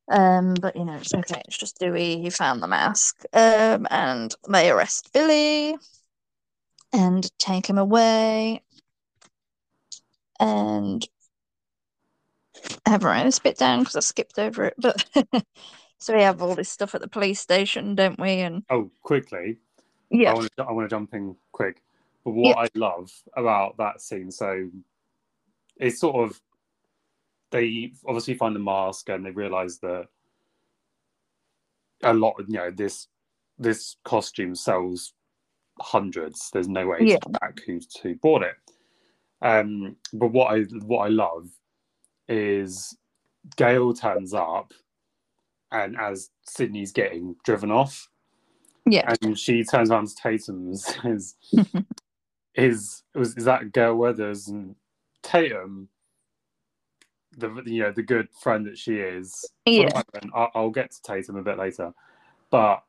Um, but you know, it's okay, it's just Dewey, he found the mask. Um, and they arrest Billy and take him away. And I have written this bit down because I skipped over it, but so we have all this stuff at the police station, don't we? And Oh, quickly, yeah, I want to I want to jump in quick. But what I love about that scene, so it's sort of they obviously find the mask and they realize that a lot, you know, this this costume sells hundreds. There's no way Yeah. to track who who bought it. Um, but what I what I love is Gale turns up, and as Sidney's getting driven off, yeah, and she turns around to Tatum says, "Is was is that Gale Weathers and Tatum, the you know the good friend that she is?" Yeah. I'll, I'll get to Tatum a bit later, but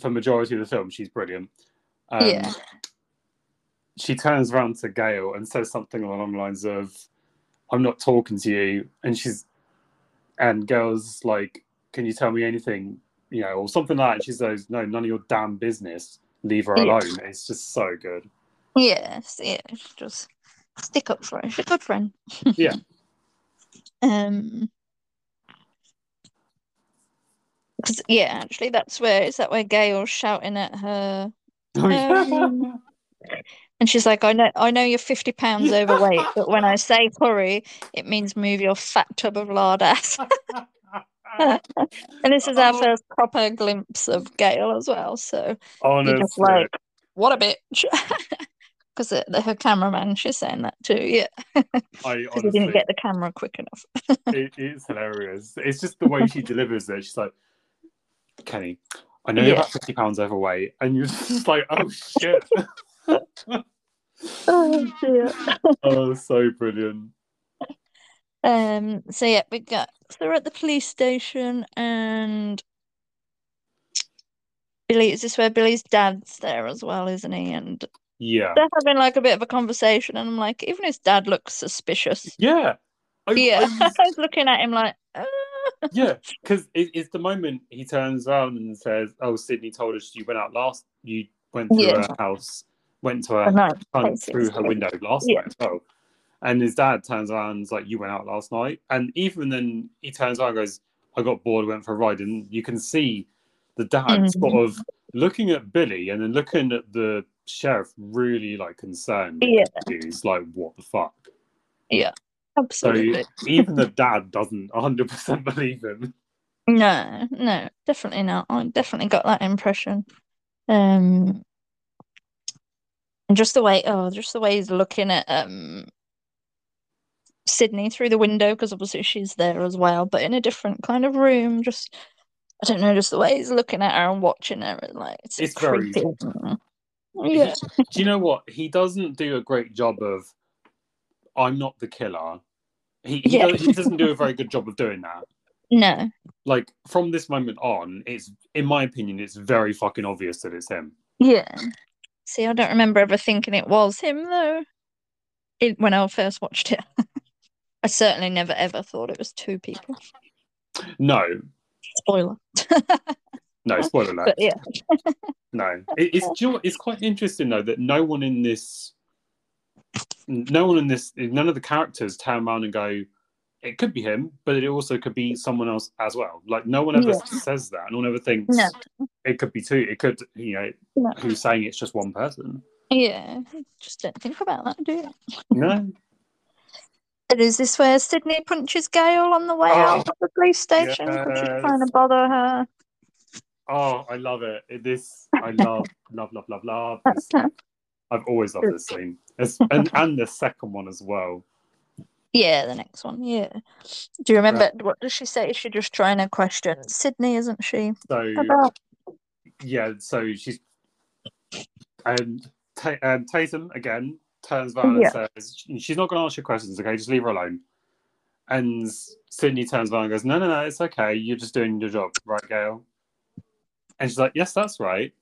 for majority of the film, she's brilliant. Um, Yeah. She turns around to Gale and says something along the lines of, "I'm not talking to you," and she's and Gale's like, "Can you tell me anything?" You know, or something like that. She says, "No, none of your damn business. Leave her Yeah. alone." It's just so good. yes, yeah, just stick up for her. She's a good friend. Yeah. Um. 'cause- yeah, actually, that's where is that where Gale's shouting at her, Oh, um, and she's like, "I know, I know you're fifty pounds overweight, but when I say hurry, it means move your fat tub of lard ass." and this is our Oh. first proper glimpse of Gale as well. So you're just like, "What a bitch." Because her cameraman, she's saying that too, yeah. I Because he honestly, didn't get the camera quick enough. it, it's hilarious. It's just the way she delivers it. She's like, Kenny, I know you're Yeah. about 50 pounds overweight. And you're just like, oh shit. oh dear. oh, so brilliant. Um. So yeah, we got. So we're at the police station, and Billy. Is this where Billy's dad's there as well, isn't he? And Yeah. they're having like a bit of a conversation, and I'm like, even his dad looks suspicious. Yeah. I, Yeah, I I was- was looking at him like, uh, yeah. Because it, it's the moment he turns around and says, oh, Sidney told us you went out last, you went through Yeah. her house, went to her, front through her window last Yeah. night as well. And his dad turns around like, You went out last night. And even then, he turns around and goes, I got bored, went for a ride. And you can see the dad Mhm. sort of looking at Billy and then looking at the sheriff, really like concerned. Yeah. confused, like, What the fuck? yeah, So absolutely. even the dad doesn't 100% believe him. No, no, definitely not. I definitely got that impression. Um, and just the way, oh, just the way he's looking at um Sidney through the window, because obviously she's there as well, but in a different kind of room. Just, I don't know, just the way he's looking at her and watching her, and like it's, It's very-. Yeah, Do you know what? He doesn't do a great job of, I'm not the killer. He, he, Yeah. does, he doesn't do a very good job of doing that. no, like from this moment on, it's in my opinion, it's very fucking obvious that it's him. yeah. See, I don't remember ever thinking it was him though. It, when I first watched it, I certainly never ever thought it was two people. No, Spoiler. no, spoiler alert. But yeah, No, it, it's do you know what? it's quite interesting though that no one in this, no one in this, none of the characters turn around and go, it could be him, but it also could be someone else as well. Like no one ever Yeah. says that. No one ever thinks No. it could be two. It could, you know, No. who's saying it's just one person? yeah. Just don't think about that, do you? No, is this where Sidney punches Gale on the way out of the police station? Because she's trying to bother her. Oh, I love it. This I love, love, love, love, love. This. I've always loved this scene, It's- and and the second one as well. Yeah, the next one. Yeah. Do you remember what does she say? She's just trying to question Sidney, isn't she? So About yeah, so she's and Ta- um, Tatum again turns around Yeah. and says she's not going to ask you questions. Okay, just leave her alone. And Sidney turns around and goes, "No, no, no, it's okay. You're just doing your job, right, Gale?" And she's like, "Yes, that's right."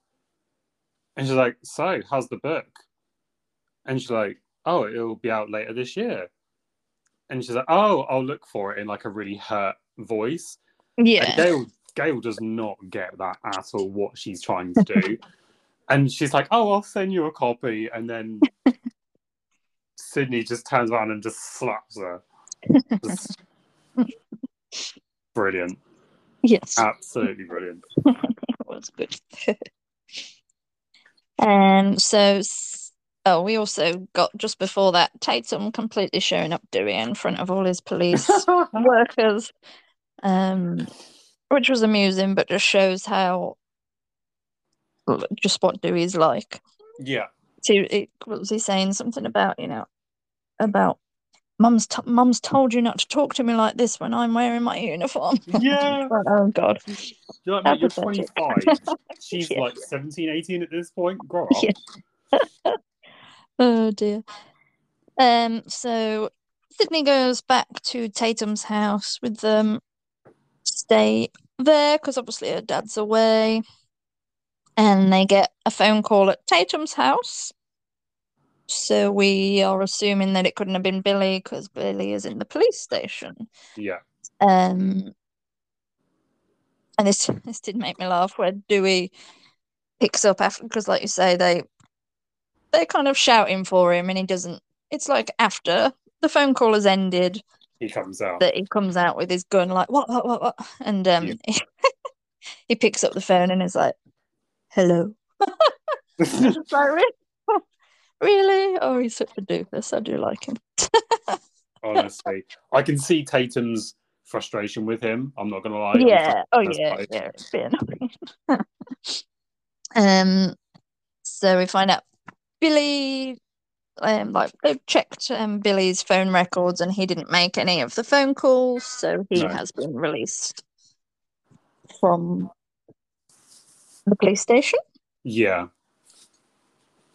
And she's like, "So, how's the book?" And she's like, "Oh, it'll be out later this year." And she's like, "Oh, I'll look for it in like a really hurt voice." And yeah. Gale, Gale does not get that at all. What she's trying to do, and she's like, "Oh, I'll send you a copy," and then Sidney just turns around and just slaps her. Just- brilliant, Yes. absolutely brilliant. That was good. And so, oh, we also got just before that Tatum completely showing up Dewey in front of all his police workers, um, which was amusing, but just shows how just what Dewey's like. Yeah, So, it, what was he saying? Something about you know about mum's t- mum's told you not to talk to me like this when I'm wearing my uniform. yeah. oh God. You're like, you're 25. She's Yeah. like 17, 18 at this point. Grow up. Yeah. Oh dear. Um, so Sidney goes back to Tatum's house with them, stay there because obviously her dad's away, and they get a phone call at Tatum's house. So we are assuming that it couldn't have been Billy because Billy is in the police station. Yeah. Um, and this this did make me laugh where Dewey picks up after because, like you say, they they're kind of shouting for him, and he doesn't it's like after the phone call has ended He comes out. that he comes out with his gun, like what, what, what, what, and um, he picks up the phone and is like, "Hello." Like, really? Really? Oh, he's such a doofus. I do like him. honestly. I can see Tatum's frustration with him. I'm not gonna lie. yeah. Oh, yeah. like- Yeah. It's bit annoying. um. So we find out Billy. Um, like they've checked um, Billy's phone records and he didn't make any of the phone calls, so he No. has been released from the police station. Yeah,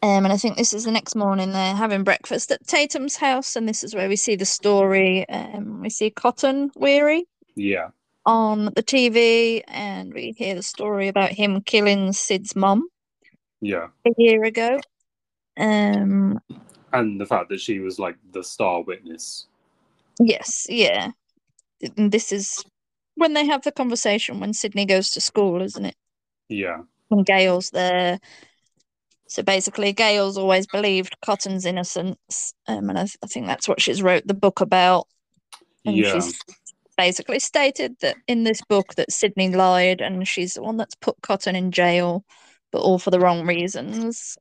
Um, and I think this is the next morning. They're having breakfast at Tatum's house, and this is where we see the story. Um, we see Cotton Weary yeah, on the TV, and we hear the story about him killing Sid's mom yeah. a year ago. Um, And the fact that she was like the star witness. yes, yeah. And this is when they have the conversation when Sidney goes to school, isn't it? Yeah, When Gale's there. So basically, Gale's always believed Cotton's innocence, um, and I, th- I think that's what she's wrote the book about. And yeah, she's basically stated that in this book that Sidney lied, and she's the one that's put Cotton in jail, but all for the wrong reasons.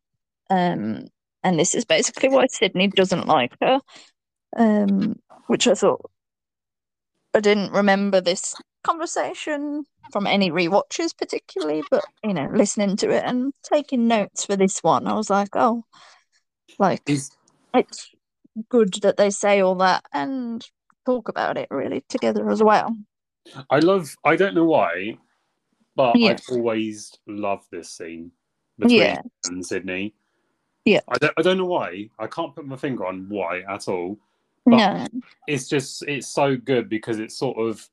Um, and this is basically why Sidney doesn't like her. Um, which I thought I didn't remember this conversation from any rewatches particularly, but you know, listening to it and taking notes for this one, I was like, oh, like Is- it's good that they say all that and talk about it really together as well. I love. I don't know why, but Yeah. I've always loved this scene between Yeah. and Sidney. Yeah. I don't. I don't know why. I can't put my finger on why at all. But No, it's just it's so good because it's sort of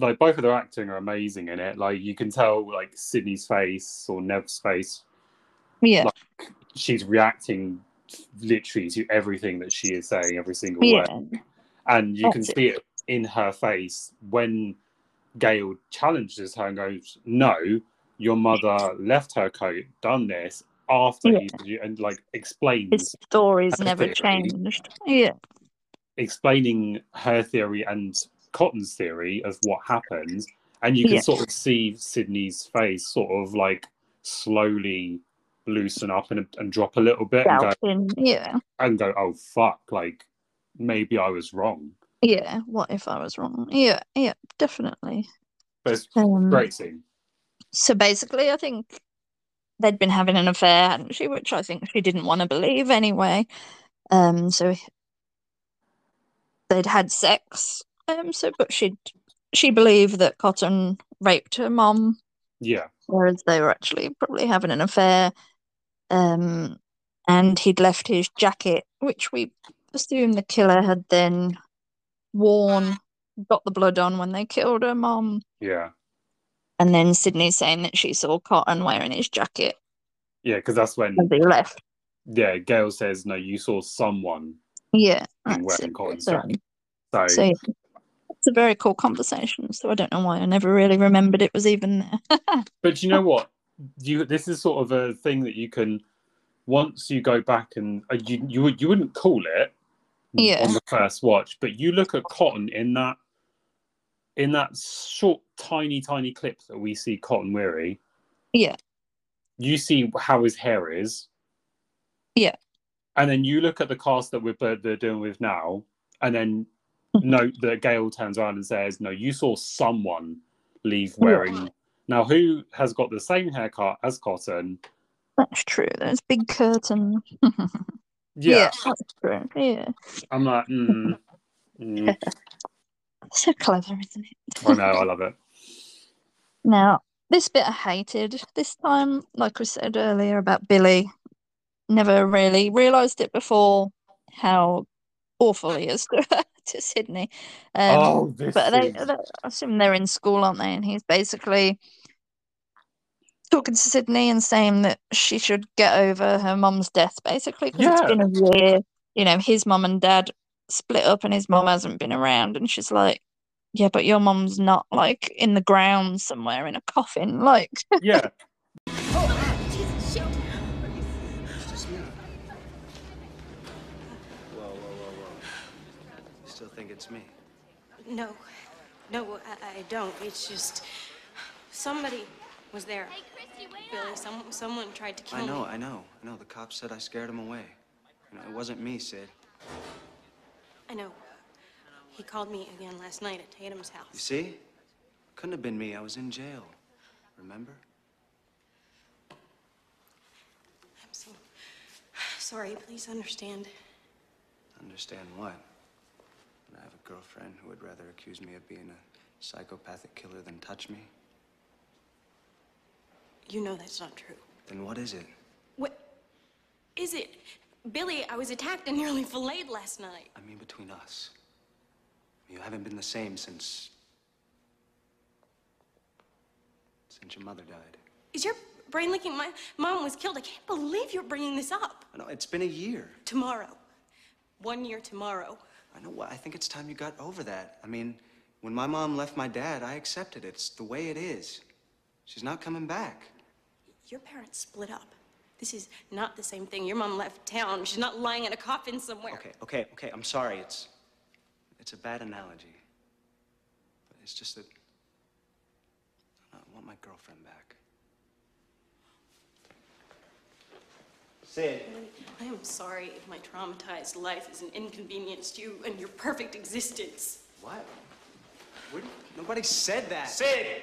like both of their acting are amazing in it. Like you can tell like Sidney's face or Neve's face, yeah, like she's reacting literally to everything that she is saying every single yeah, word. And you can That's it. see it in her face when Gale challenges her and goes, No, your mother left her coat, done this after Yeah. he and like explains his story's never theory. changed. Yeah, explaining her theory and Cotton's theory of what happened, and you can Yeah. sort of see Sidney's face sort of like slowly loosen up and, and drop a little bit and go. Yeah, and go, oh fuck, like maybe I was wrong. yeah. What if I was wrong? Yeah, yeah, definitely. But it's Um, great scene. So basically, I think they'd been having an affair, hadn't she? Which I think she didn't want to believe anyway. Um, so they'd had sex. Um, so but she she believed that Cotton raped her mom, Yeah, whereas they were actually probably having an affair. Um, and he'd left his jacket, which we assume the killer had then worn, got the blood on when they killed her mom. yeah, And then Sidney saying that she saw Cotton wearing his jacket yeah, because that's when as he left. yeah Gale says, no, you saw someone Yeah, wearing it. Cotton's jacket. So, so yeah, it's a very cool conversation. So I don't know why I never really remembered it was even there. but you know what? You this is sort of a thing that you can once you go back and uh, you you would you wouldn't call it Yeah. on the first watch, but you look at Cotton in that in that short, tiny, tiny clip that we see Cotton Weary. Yeah, You see how his hair is, yeah, and then you look at the cast that we're they're doing with now, and then note that Gale turns around and says, "No, you saw someone leave wearing." Now, who has got the same haircut as Cotton? that's true. There's big curtain. Yeah, that's true. Yeah, I'm like, mm, mm. so clever, isn't it? I know, I love it. Now, this bit I hated. This time, like we said earlier about Billy, never really realised it before how awful he is to, to Sidney. Um, Oh, this but they, is- they, I assume they're in school, aren't they? And he's basically talking to Sidney and saying that she should get over her mum's death, basically, because it's been a year. You know, his mum and dad split up and his mum hasn't been around. And she's like, yeah, but your mum's not like in the ground somewhere in a coffin. Like, Yeah, it's me. No, no, I, I don't. It's just somebody was there. Billy, some, someone tried to kill me. I know, me. I know, I know. The cops said I scared him away. You know, it wasn't me, Sid. I know. He called me again last night at Tatum's house. You house. see? Couldn't have been me. I was in jail. Remember? I'm so sorry. Please understand. Understand what? That I have a girlfriend who would rather accuse me of being a psychopathic killer than touch me? You know that's not true. Then what is it? What is it? Billy, I was attacked and nearly filleted last night. I mean, between us. You haven't been the same since. since your mother died. Is your brain leaking? My mom was killed. I can't believe you're bringing this up. No, it's been a year. Tomorrow. One year tomorrow. I know what. I think it's time you got over that. I mean, when my mom left my dad, I accepted it. It's the way it is. She's not coming back. Your parents split up. This is not the same thing. Your mom left town. She's not lying in a coffin somewhere. Okay, okay, okay. I'm sorry. It's. It's a bad analogy. But it's just that. I want my girlfriend back. Sid. I am sorry if my traumatized life has inconvenienced you and your perfect existence. What? Where, nobody said that. Sid!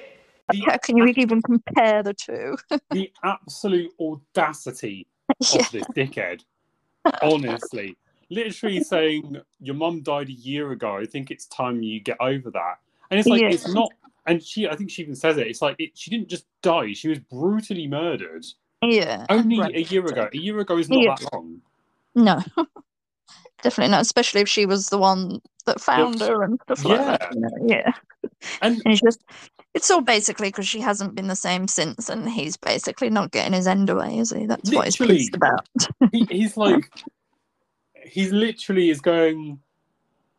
How can you even compare the two? the absolute audacity of this dickhead. Honestly, literally saying your mum died a year ago. I think it's time you get over that. And it's like Yeah. it's not. And she, I think she even says it. It's like it, she didn't just die; she was brutally murdered. Yeah. Only right. a year ago. A year ago is not Yeah. that long. No. Definitely not, especially if she was the one that found her and stuff like that. Yeah. you know, Yeah. And it's just, it's all basically because she hasn't been the same since, and he's basically not getting his end away, is he? That's what he's pissed about. he, he's like, he's literally is going,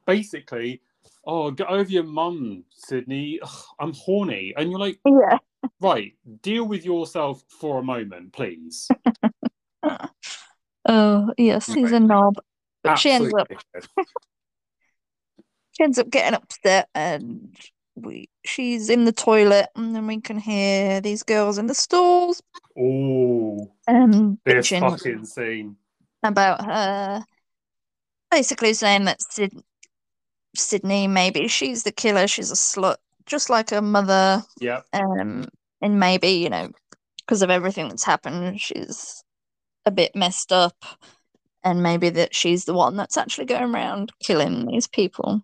basically, oh, get over your mum, Sidney. Ugh, I'm horny, and you're like, yeah. Right, deal with yourself for a moment, please. Oh, yes, he's a knob. But she ends up she ends up getting upset and we she's in the toilet and then we can hear these girls in the stalls Oh, um this fucking scene. about her basically saying that Sid- Sidney maybe she's the killer, she's a slut, just like a mother. Yep. Um and maybe, you know, because of everything that's happened, she's a bit messed up and maybe that she's the one that's actually going around killing these people.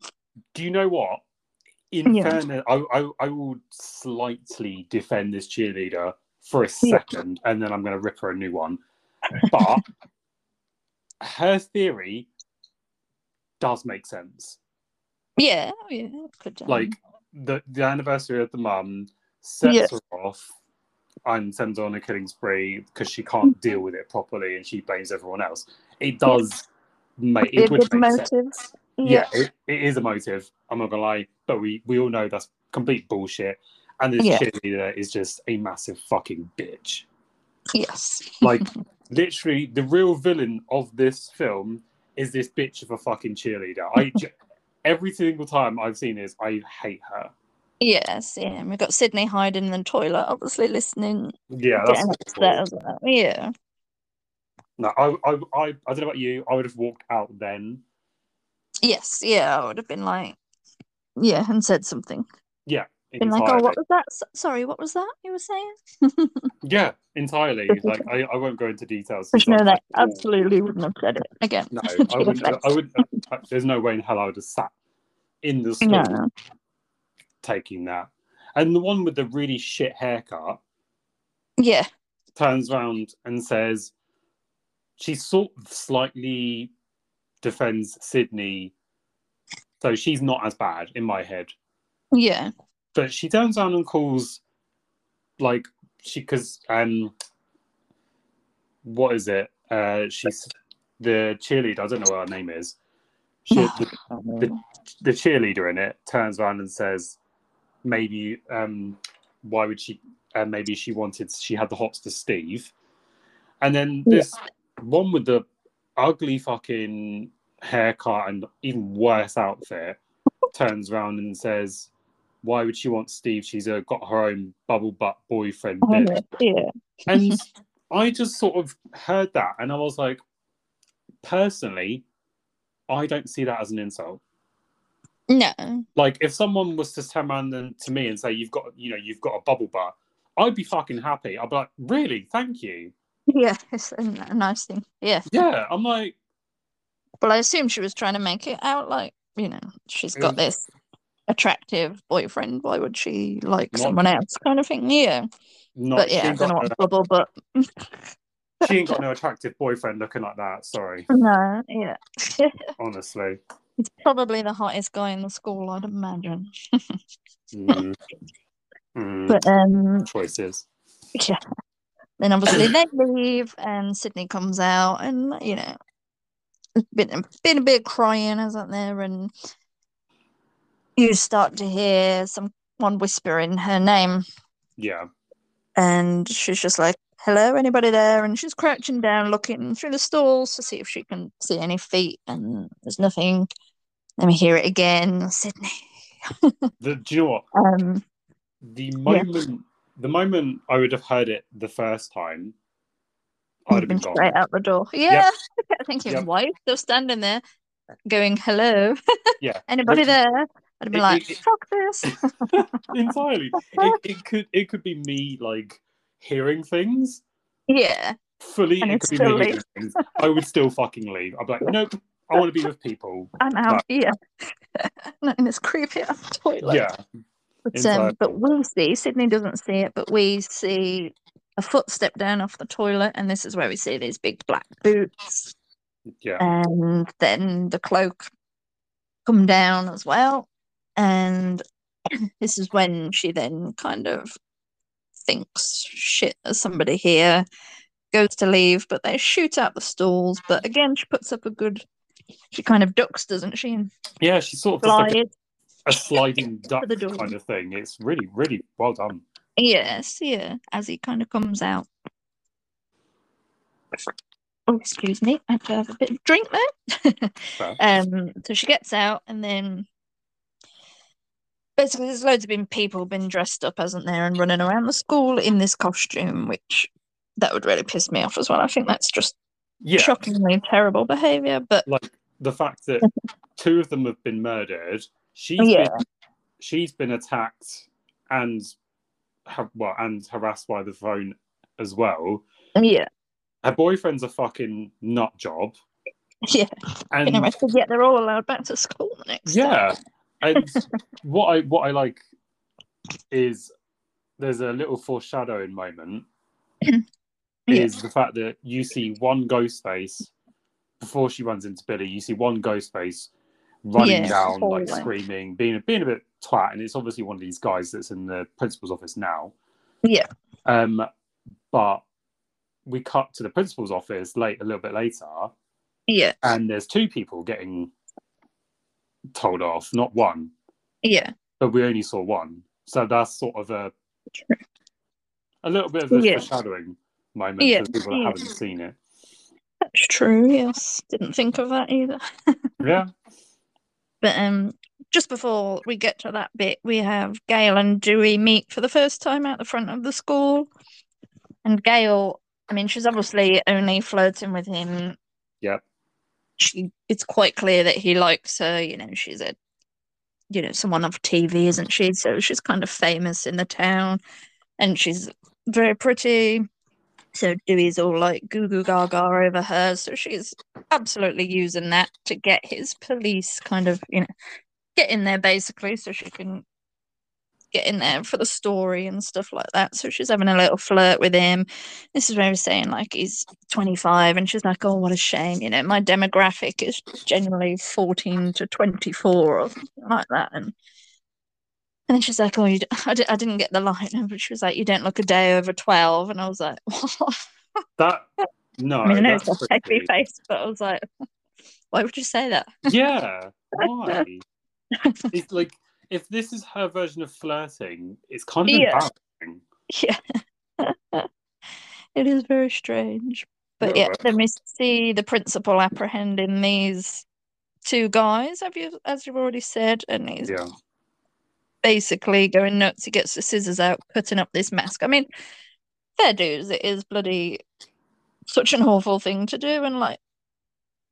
Do you know what? In Yeah. fairness, I, I, I will slightly defend this cheerleader for a second, and then I'm going to rip her a new one. But her theory does make sense. Yeah, oh yeah, could um, Like the the anniversary of the mum sets Yeah. her off and sends her on a killing spree because she can't mm-hmm. deal with it properly, and she blames everyone else. It does make a it would make motive. sense. Yeah. yeah, it, it is a motive. I'm not gonna lie, but we we all know that's complete bullshit. And this Yeah. cheerleader is just a massive fucking bitch. Yes. Like literally, the real villain of this film is this bitch of a fucking cheerleader. I every single time I've seen this, I hate her. Yes, yeah. and We've got Sidney hiding in the toilet, obviously listening, Yeah, that's getting upset as well. Yeah. no. I, I I I don't know about you. I would have walked out then. Yes, yeah, I would have been like, yeah, and said something. Yeah, Been like, oh, what was that? Sorry, what was that you were saying? Yeah, entirely. Like I, I won't go into details. No, I'm that like, absolutely wouldn't have said it again. No, I wouldn't. face. I would. uh, There's no way in hell I would have sat in the store No. taking that. And the one with the really shit haircut Yeah, turns around and says, she sort of slightly defends Sidney, so she's not as bad in my head. yeah, But she turns around and calls, like she because um, what is it? Uh, she's the cheerleader. I don't know what her name is. She, the, the, the cheerleader in it turns around and says, maybe um, why would she? Uh, maybe she wanted she had the hots for Steve, and then this one with the ugly fucking haircut and even worse outfit turns around and says, "Why would she want Steve? She's uh, got her own bubble butt boyfriend." Oh, yeah. and I just sort of heard that, and I was like, personally, I don't see that as an insult. No. Like, if someone was to turn around and, to me and say, "You've got, you know, you've got a bubble butt," I'd be fucking happy. I'd be like, "Really? Thank you." Yeah, it's a nice thing. Yeah. Yeah, I'm like, Well, I assume she was trying to make it out like, you know, she's got this attractive boyfriend. Why would she like Not- someone else? Kind of thing. Yeah. not but yeah, I don't know got no- bubble, but she ain't got no attractive boyfriend looking like that. Sorry, no, yeah. honestly. He's probably the hottest guy in the school, I'd imagine. Mm. Mm. But um, Choices. yeah. Then obviously they leave, and Sidney comes out, and you know, it's been been a bit of crying, hasn't there? And you start to hear someone whispering her name, Yeah. and she's just like, "Hello, anybody there?" And she's crouching down, looking through the stalls to see if she can see any feet, and there's nothing. Let me hear it again, Sidney. The, do you know what? Um, The moment, the moment I would have heard it the first time, I'd have been gone. straight out the door. Yeah, Yep. I think Yep. why still standing there, going, "Hello, Yeah. anybody Which- there?" I'd be It- like, it- "Fuck this." entirely. It, it could it could be me like hearing things yeah, fully. And it could be me still hearing leave. things. I would still fucking leave. I'd be like, nope. I want to be with people. I'm out. But- Yeah, not in this creepy ass toilet. yeah. But, um, but we see Sidney doesn't see it, but we see a footstep down off the toilet, and this is where we see these big black boots, Yeah. and then the cloak come down as well, and this is when she then kind of thinks, "Shit, there's somebody here." Goes to leave, but they shoot out the stalls. But again, she puts up a good. She kind of ducks, doesn't she? And Yeah, she's sort of like a, a sliding duck kind of thing. It's really, really well done. Yes, yeah, as he kind of comes out. Oh, excuse me, I have to have a bit of drink there. Um, so she gets out, and then basically, there's loads of been people been dressed up, hasn't there, and running around the school in this costume, which that would really piss me off as well. I think that's just Yeah. shockingly terrible behavior. But Like the fact that two of them have been murdered. She's Yeah. been, she's been attacked and ha- well and harassed by the phone as well. yeah, Her boyfriend's a fucking nut job. yeah, And getting arrested, yet they're all allowed back to school the next day. Yeah, what I what I like is there's a little foreshadowing moment. Is the fact that you see one ghost face before she runs into Billy. You see one ghost face running Yeah, down, like screaming, being being a bit twat, and it's obviously one of these guys that's in the principal's office now. Yeah, Um, but we cut to the principal's office late a little bit later, yeah, and there's two people getting told off, not one. yeah. but we only saw one. So that's sort of a a little bit of a Yeah. foreshadowing moment Yeah, for people that yeah. haven't seen it. That's true. Yes, didn't think of that either. Yeah, But um, just before we get to that bit, we have Gale and Dewey meet for the first time out the front of the school. And Gale, I mean, she's obviously only flirting with him. yep, She, it's quite clear that he likes her. You know, she's a, you know, someone of TV, isn't she? So she's kind of famous in the town, and she's very pretty. So Dewey's all like goo goo gaga over her. So she's absolutely using that to get his police kind of, you know, get in there basically so she can get in there for the story and stuff like that. So she's having a little flirt with him. This is where he's saying like he's 25 and she's like, oh, what a shame. You know, my demographic is generally 14 to 24 or something like that. And and then she's like, oh, you d- I, di- I didn't get the line, but she was like, you don't look a day over 12. And I was like, what? that no, I mean, I know it's a baby face, but I was like, why would you say that? Yeah, why? it's like if this is her version of flirting, it's kind of Yeah. embarrassing. Yeah. it is very strange. But yeah, Yeah. then we see the principal apprehending these two guys, have you as you've already said, and he's Yeah. basically going nuts. He gets the scissors out, cutting up this mask. I mean, fair dues, it is bloody such an awful thing to do, and like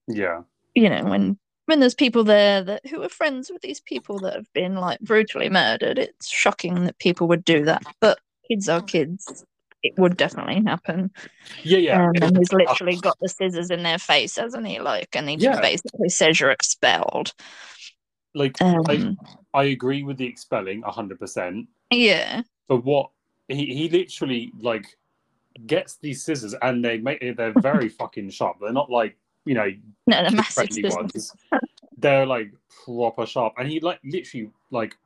Yeah. you know when when there's people there that who are friends with these people that have been like brutally murdered, it's shocking that people would do that. But kids are kids. It would definitely happen. Yeah, yeah. Um, and he's literally got the scissors in their face, hasn't he? Like, and he just Yeah. basically says you're expelled. Like Um, I, I agree with the expelling hundred percent. Yeah. But what he he literally like gets these scissors and they make they're very fucking sharp. They're not like you know No, they're massive ones. They're like proper sharp, and he like literally like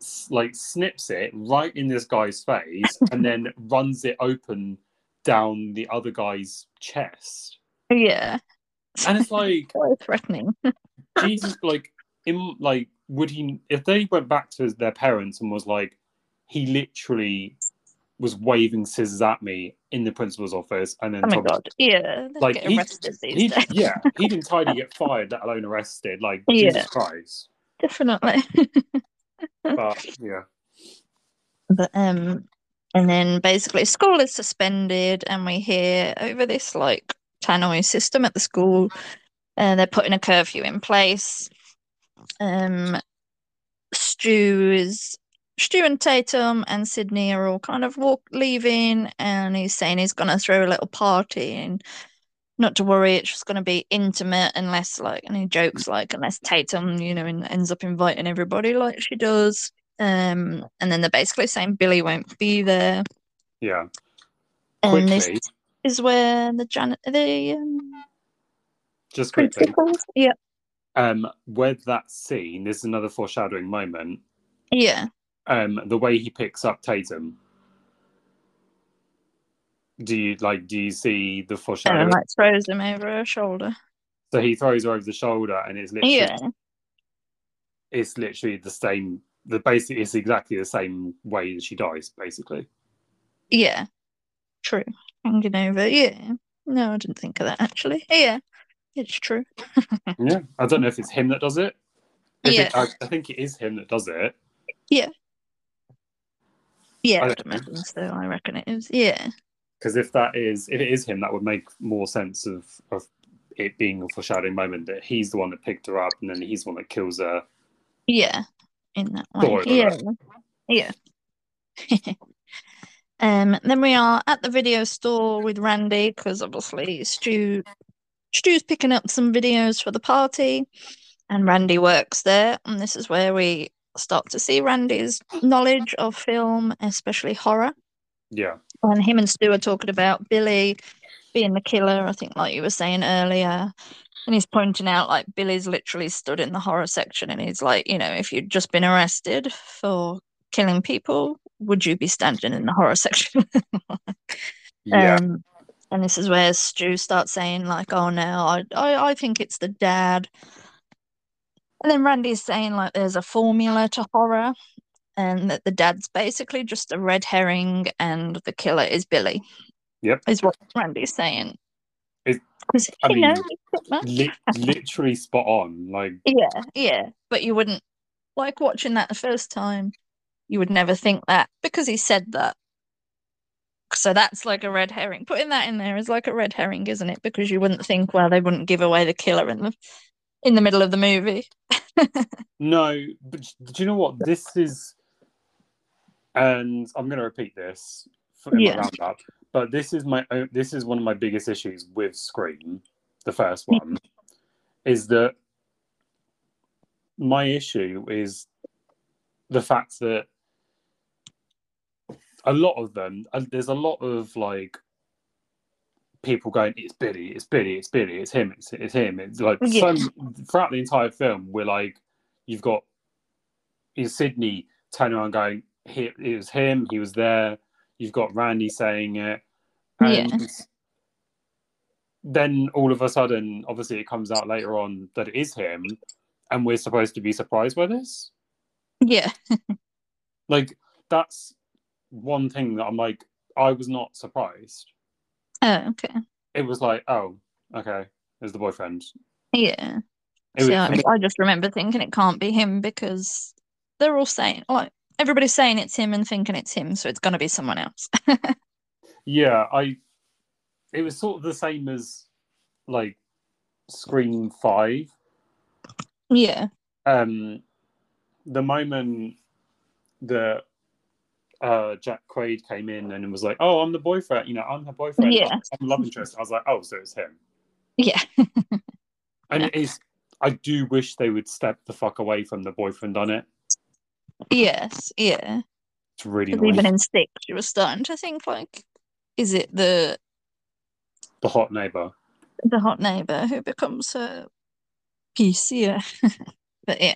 s- like snips it right in this guy's face, and then runs it open down the other guy's chest. Yeah. And it's like threatening. Jesus, like in like would he if they went back to his, their parents and was like he literally was waving scissors at me in the principal's office and then Oh my me- god. Yeah. Like he, he yeah he'd entirely get fired let alone arrested like Yeah. jesus christ Definitely. but yeah But um and then basically school is suspended and we hear over this like tannoy system at the school uh, they're putting a curfew in place. Um Stu is Stu and Tatum and Sidney are all kind of walk leaving and he's saying he's gonna throw a little party and not to worry, it's just gonna be intimate unless like and he jokes like unless Tatum, you know, and ends up inviting everybody like she does. Um and then they're basically saying Billy won't be there. yeah And this is where the janet the um, just quickly Yeah. um with that scene this is another foreshadowing moment Yeah. Um the way he picks up tatum do you like do you see the And foreshadowing like throws him over her shoulder. so he throws her over the shoulder and it's literally Yeah. it's literally the same the basic it's exactly the same way that she dies basically Yeah. True. Hanging over. Yeah. No, I didn't think of that actually. Yeah. It's true. yeah i don't know if it's him that does it If Yeah. it, I, I think it is him that does it Yeah. Yeah, I I'd don't know. imagine so. I reckon it is. Yeah. because if that is if it is him that would make more sense of of it being a foreshadowing moment that he's the one that picked her up and then he's the one that kills her Yeah. In that way. Yeah. Yeah. um then we are at the video store with Randy because obviously Stu Stu's picking up some videos for the party and Randy works there and this is where we start to see Randy's knowledge of film, especially horror. yeah And him and Stu are talking about Billy being the killer, I think, like you were saying earlier. And he's pointing out, like, Billy's literally stood in the horror section and he's like, you know, if you'd just been arrested for killing people, would you be standing in the horror section? yeah Um, and this is where Stu starts saying, like, oh no, I, I, I think it's the dad. And then Randy's saying, like, there's a formula to horror and that the dad's basically just a red herring and the killer is Billy, yep is what Randy's saying. It- I you mean, know, it's a bit much. li- literally spot on like Yeah, yeah. But you wouldn't, like, watching that the first time, you would never think that because he said that. So that's like a red herring. Putting that in there is like a red herring, isn't it? Because you wouldn't think, well, they wouldn't give away the killer in the in the middle of the movie. No, but do you know what? This is, and I'm going to repeat this for Yeah. roundup, but this is my own, this is one of my biggest issues with Scream, the first one, is that my issue is the fact that a lot of them, and there's a lot of like people going, "It's Billy, it's Billy, it's Billy, it's him, it's, it's him." It's like Yeah. so throughout the entire film, we're like, you've got is Sidney turning around going, he, "It was him, he was there." You've got Randy saying it, and Yeah. then all of a sudden, obviously, it comes out later on that it is him, and we're supposed to be surprised by this. Yeah. Like that's one thing that I'm like, I was not surprised. Oh, okay. It was like, oh, okay, there's the boyfriend. Yeah. It See, I, I just remember thinking it can't be him because they're all saying like everybody's saying it's him and thinking it's him, so it's gonna be someone else. Yeah, I. It was sort of the same as like Scream Five. yeah. Um, the moment that uh Jack Quaid came in and was like, "Oh, I'm the boyfriend," you know, I'm her boyfriend. Yeah. I'm love interest. I was like, "Oh, so it's him." Yeah. And it is. I do wish they would step the fuck away from the boyfriend on it. Yes, yeah. It's really even in six, you were starting to think like, is it the The hot neighbor. the hot neighbor who becomes a piece? Yeah. but yeah,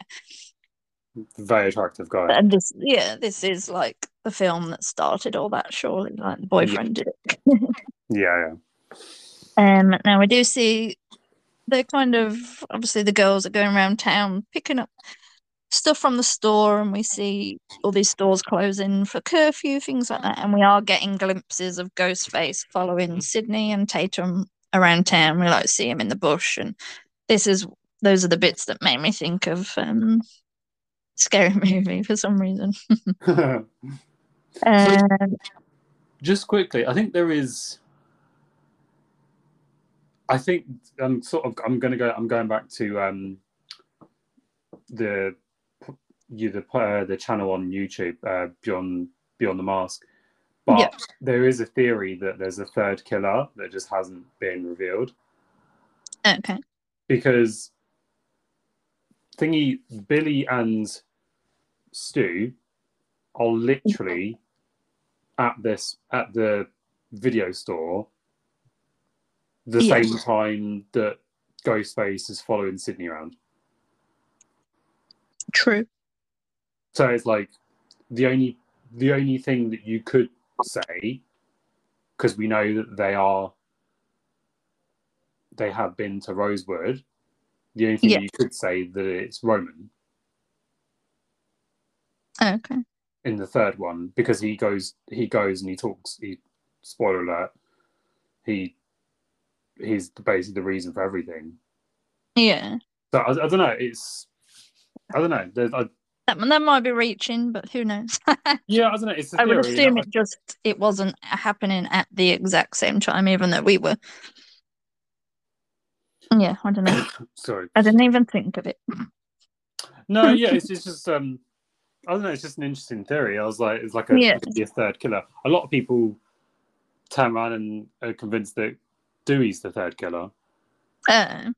Very attractive guy. and this yeah, this is like the film that started all that. Surely, like the boyfriend did it. Yeah, yeah. Um, now we do see they're kind of obviously the girls are going around town picking up stuff from the store, and we see all these stores closing for curfew, things like that. And we are getting glimpses of Ghostface following Sidney and Tatum around town. We like see him in the bush, and this is those are the bits that made me think of um, scary movie for some reason. um, Just quickly, I think there is. I think I'm sort of. I'm gonna go. I'm going back to um, the you the uh, the channel on YouTube uh, beyond beyond the mask, but Yeah. there is a theory that there's a third killer that just hasn't been revealed okay. because thingy Billy and Stu are literally at this at the video store the Yeah. same time that Ghostface is following Sidney around. True. So it's like the only the only thing that you could say because we know that they are they have been to Rosewood. The only thing Yeah. you could say that it's Roman oh, Okay. In the third one because he goes he goes and he talks he spoiler alert he he's basically the reason for everything Yeah. so i, I don't know it's i don't know there's I, That, that might be reaching, but who knows? yeah i don't know it's I would assume it just it wasn't happening at the exact same time, even though we were. Yeah, I don't know. sorry I didn't even think of it. no yeah it's, it's just um i don't know it's just an interesting theory. I was like it's like a, Yeah. it could be a third killer. A lot of people turn around and are convinced that dewey's the third killer Uh,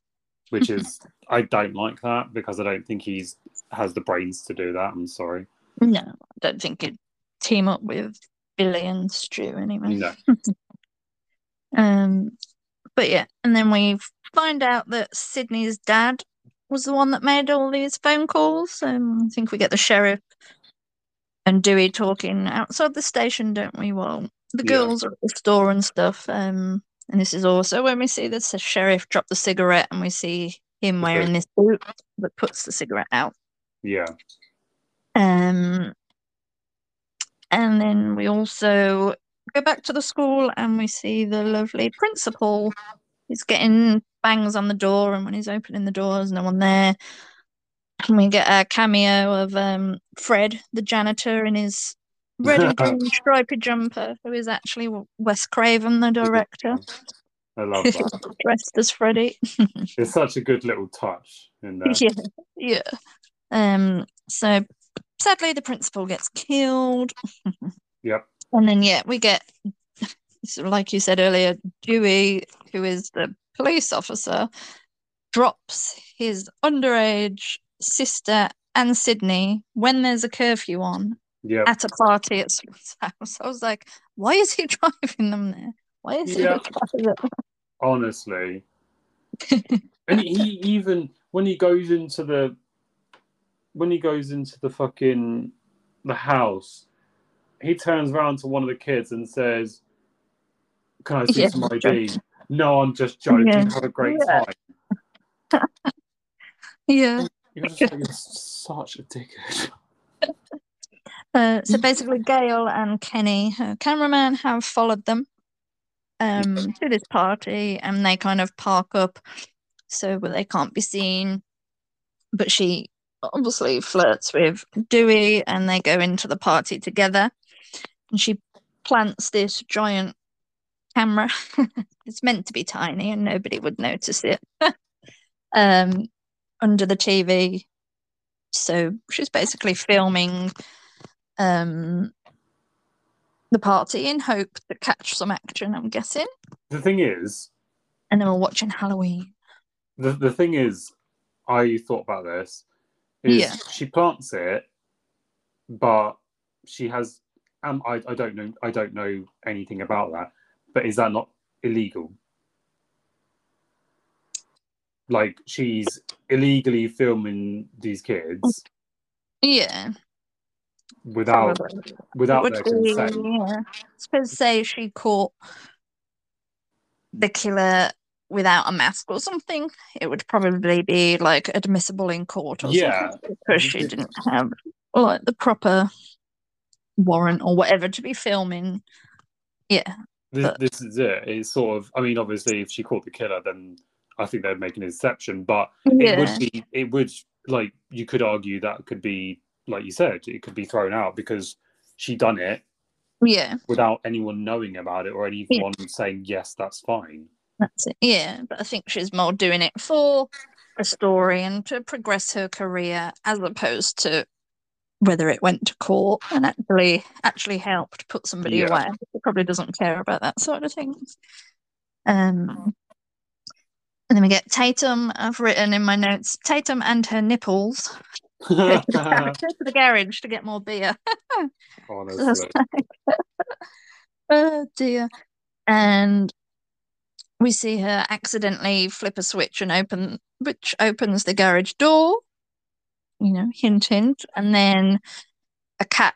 which is i don't like that because i don't think he's has the brains to do that. I'm sorry. No, I don't think it'd team up with Billy and Stu anyway. no. Um, but yeah, and then we find out that Sidney's dad was the one that made all these phone calls. Um, I think we get the sheriff and Dewey talking outside the station, don't we? Well, the Yeah. girls are at the store and stuff. Um, and this is also when we see the sheriff drop the cigarette, and we see him wearing this boot that puts the cigarette out. yeah Um, and then we also go back to the school and we see the lovely principal. He's getting bangs on the door, and when he's opening the door, there's no one there. And we get a cameo of um, Fred, the janitor, in his red and green stripy jumper, who is actually Wes Craven, the director, i love that dressed as Freddy. it's such a good little touch in there yeah, yeah. Um. So sadly, the principal gets killed. yep And then, yeah, we get, like you said earlier, Dewey, who is the police officer, drops his underage sister and Sidney when there's a curfew on yep at a party at someone's house. I was like, why is he driving them there? Why is he driving them? honestly and he even when he goes into the when he goes into the fucking the house he turns around to one of the kids and says can i see Yeah, some id joking. no i'm just joking Yeah. have a great Yeah. time Yeah. you're, just you're such a dickhead Uh, so basically, Gale and Kenny, her cameraman, have followed them um, to this party, and they kind of park up so they can't be seen. but she obviously flirts with Dewey and they go into the party together. And she plants this giant camera. it's meant to be tiny and nobody would notice it. um, under the TV. So she's basically filming um, the party in hope to catch some action, I'm guessing. The thing is, And then we're watching Halloween. the, the thing is, I thought about this. Is Yeah. she plants it, but she has. Um, I, I don't know. I don't know anything about that. But is that not illegal? Like she's illegally filming these kids Yeah. without Probably. without Would their be, consent. yeah. Suppose say she caught the killer without a mask or something, it would probably be like admissible in court or Yeah. something because she didn't have like the proper warrant or whatever to be filming. Yeah. This, this is it. It's sort of. I mean, obviously, if she caught the killer, then I think they'd make an exception. But it would be. It would like you could argue that could be like you said. It could be thrown out because she done it Yeah. without anyone knowing about it or anyone saying yes, that's fine. That's it. Yeah, but I think she's more doing it for a story and to progress her career as opposed to whether it went to court and actually actually helped put somebody Yeah. away. She probably doesn't care about that sort of thing. Um and then we get Tatum. I've written in my notes Tatum and her nipples. to the garage- to the garage to get more beer. Honestly. Like- oh dear. And we see her accidentally flip a switch and open which opens the garage door. You know, hint hint. And then a cat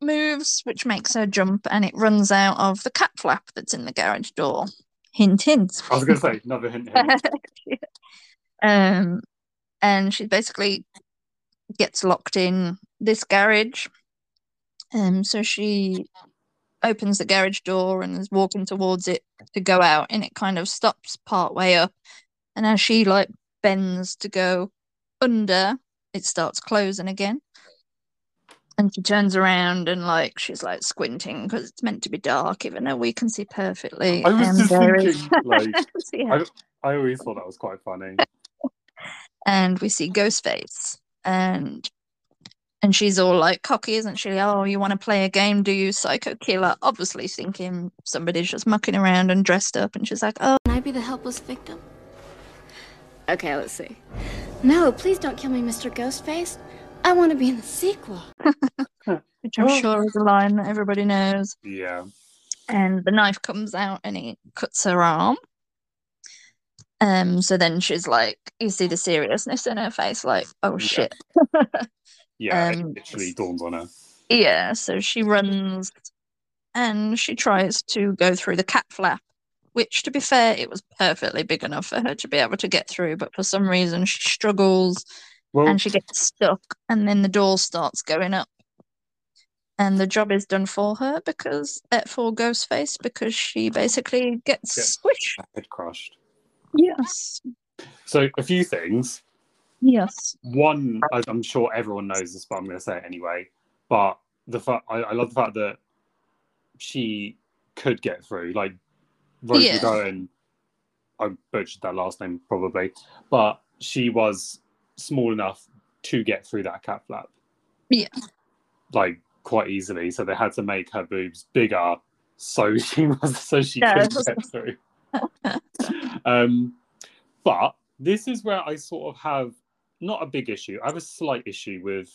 moves, which makes her jump and it runs out of the cat flap that's in the garage door. Hint hint. I was going to say another hint. hint. um and she basically gets locked in this garage. Um so she opens the garage door and is walking towards it to go out and it kind of stops part way up and as she like bends to go under it starts closing again and she turns around and like she's like squinting because it's meant to be dark even though we can see perfectly I was and just there is- thinking, like, Yeah. I, I always thought that was quite funny. and we see Ghostface and and she's all like cocky, isn't she? Oh, you want to play a game, do you, psycho killer? Obviously thinking somebody's just mucking around and dressed up, and she's like, oh, Can I be the helpless victim? Okay, let's see. No, please don't kill me, Mr. Ghostface. I want to be in the sequel. which I'm sure is a line that everybody knows. Yeah. And the knife comes out and it cuts her arm. Um, so then she's like, you see the seriousness in her face, like, oh shit. Yeah, Um, it literally dawns on her. Yeah, so she runs and she tries to go through the cat flap, which, to be fair, it was perfectly big enough for her to be able to get through, but for some reason she struggles Well- and she gets stuck, and then the door starts going up. And the job is done for her because, uh, for Ghostface, because she basically gets Gets squished. Head crushed. Yes, So a few things. yes. One, I'm sure everyone knows this, but I'm going to say it anyway. But the fact I, I love the fact that she could get through. Like Rose Yeah. McGowan, I butchered that last name probably, but she was small enough to get through that cat flap Yeah. like quite easily. So they had to make her boobs bigger so she was so she Yeah, could get through. um, but this is where I sort of have not a big issue. I have a slight issue with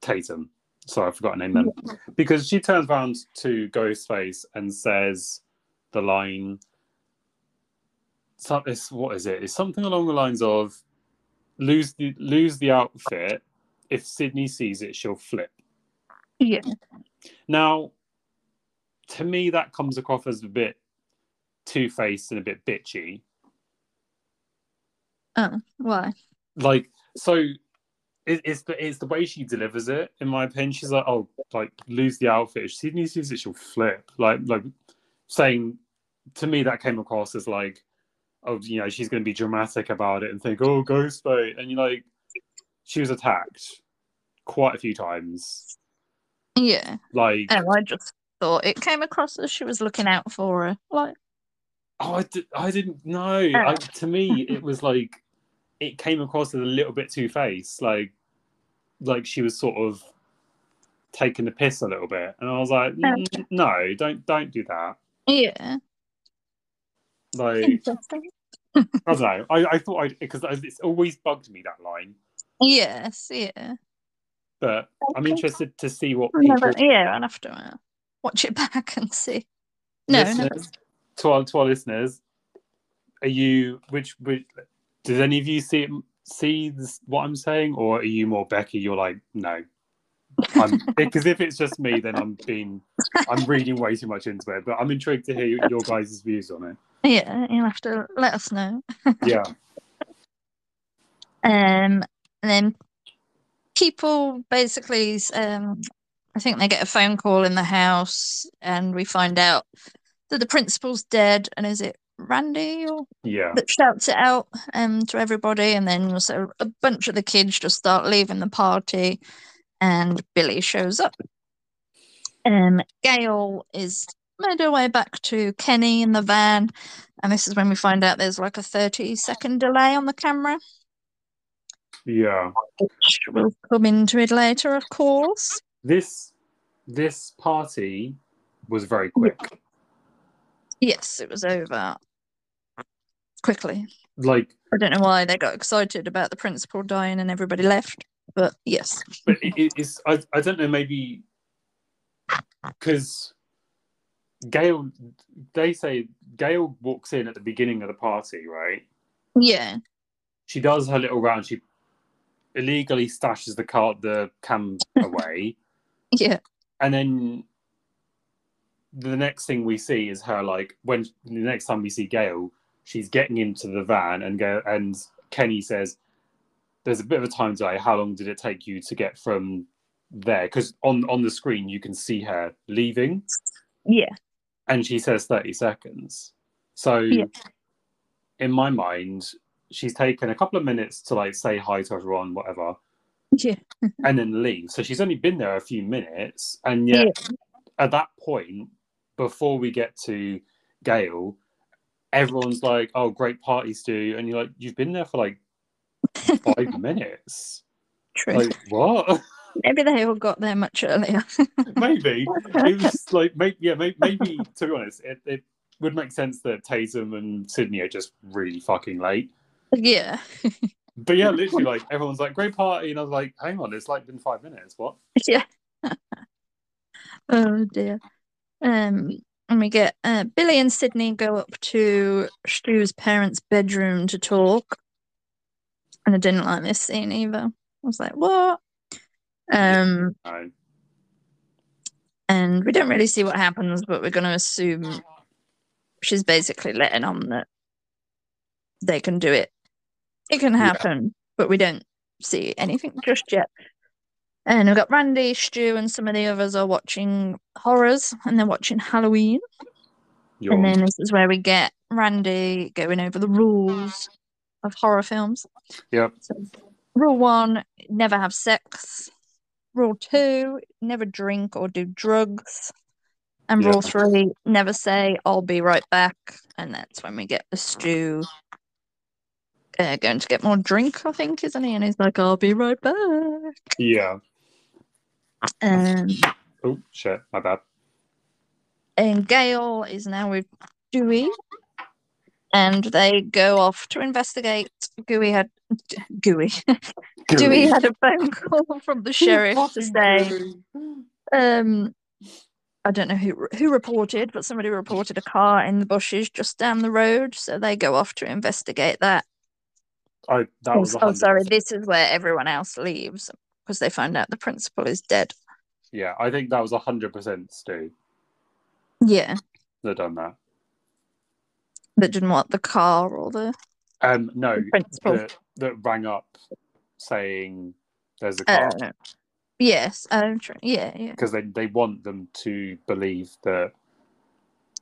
Tatum. Sorry, I forgot her name then. Because she turns around to Ghostface and says the line. So it's, what is it? It's something along the lines of lose the lose the outfit. If Sidney sees it, she'll flip. Yeah. Now, to me, that comes across as a bit two faced and a bit bitchy. Oh, why? Like, so it, it's the it's the way she delivers it. In my opinion, she's like, "Oh, like lose the outfit." If Sidney sees it, she'll flip. Like, like saying to me that came across as like, "Oh, you know she's going to be dramatic about it and think, oh, ghost fight, and you're like, she was attacked quite a few times. Yeah. Like, And I just thought it came across as she was looking out for her. Like, oh, I, di- I didn't know. I, to me, it was like it came across as a little bit two faced, like like she was sort of taking the piss a little bit, and I was like, "Mm, no, don't don't do that. yeah. Like. I don't know. I, I thought I because it's always bugged me that line, Yes, yeah. but I'm interested to see what people never- yeah, I'll have to uh, watch it back and see. No, no. to our to our listeners, are you which which did any of you see it, see this, what I'm saying, or are you more Becky? You're like no, I'm because if it's just me, then I'm being I'm reading way too much into it. But I'm intrigued to hear your guys' views on it. Yeah, you'll have to let us know. Yeah, Um, and then people basically, um, I think they get a phone call in the house, and we find out that the principal's dead. And is it Randy or yeah, that shouts it out um to everybody? And then so a bunch of the kids just start leaving the party, and Billy shows up. Um, Gale is made her way back to Kenny in the van, and this is when we find out there's like a 30 second delay on the camera yeah. which we'll come into it later, of course. This this party was very quick. Yes, it was over quickly. Like I don't know why they got excited about the principal dying and everybody left, but yes. but it, it- it's I, I don't know maybe because Gale they say Gale walks in at the beginning of the party right Yeah, she does her little round she illegally stashes the cart the cam away yeah, and then the next thing we see is her like when the next time we see Gale she's getting into the van and go and Kenny says there's a bit of a time delay. How long did it take you to get from there? Because on on the screen you can see her leaving. Yeah, and she says 30 seconds. So Yeah. in my mind she's taken a couple of minutes to like say hi to everyone whatever yeah, and then leave. So she's only been there a few minutes and yet at that point before we get to Gale everyone's like oh great party stu and you're like you've been there for like five minutes true. like what Maybe they all got there much earlier. maybe it was like maybe yeah maybe, maybe to be honest it, it would make sense that Tatum and Sidney are just really fucking late yeah, but yeah literally like everyone's like great party and I was like hang on it's like been five minutes what yeah. oh dear. Um, and we get uh, Billy and Sidney go up to Stu's parents' bedroom to talk, and I didn't like this scene either. I was like, what? Um, and we don't really see what happens, but we're going to assume she's basically letting on that they can do it. It can happen, but we don't see anything just yet. And we've got Randy, Stu, and some of the others are watching horrors, and they're watching Halloween. You're- And then this is where we get Randy going over the rules of horror films. Yep. So, rule one: never have sex. Rule two: never drink or do drugs. And Yeah. rule three: never say "I'll be right back." And that's when we get the Stu uh, going to get more drink, I think, isn't he? And he's like, "I'll be right back." yeah Um, oh shit my bad and Gale is now with Dewey, and they go off to investigate. Gooey had Gooey. Dewey had a phone call from the sheriff to say, um, I don't know who who reported, but somebody reported a car in the bushes just down the road. So they go off to investigate that. I that Oh, was a oh, hundred sorry, this is where everyone else leaves because they find out the principal is dead. yeah I think that was a hundred percent Stu Yeah, that done that that didn't want the car or the um no The principal. that, that rang up saying there's a car uh, yes, um, tr- yeah, yeah. because they, they want them to believe that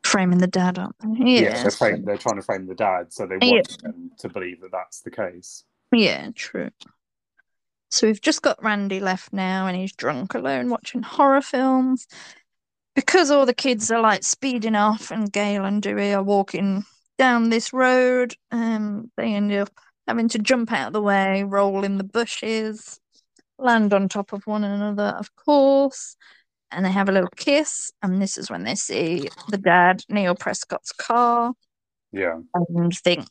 framing the dad up. Yeah, Yeah, they're, frame, they're trying to frame the dad, so they Yeah. want them to believe that that's the case. yeah, true. So we've just got Randy left now, and he's drunk alone watching horror films. Because all the kids are like speeding off, and Gale and Dewey are walking down this road, um, they end up having to jump out of the way, roll in the bushes, land on top of one another, of course, and they have a little kiss. And this is when they see the dad, Neil Prescott's car, Yeah. and think,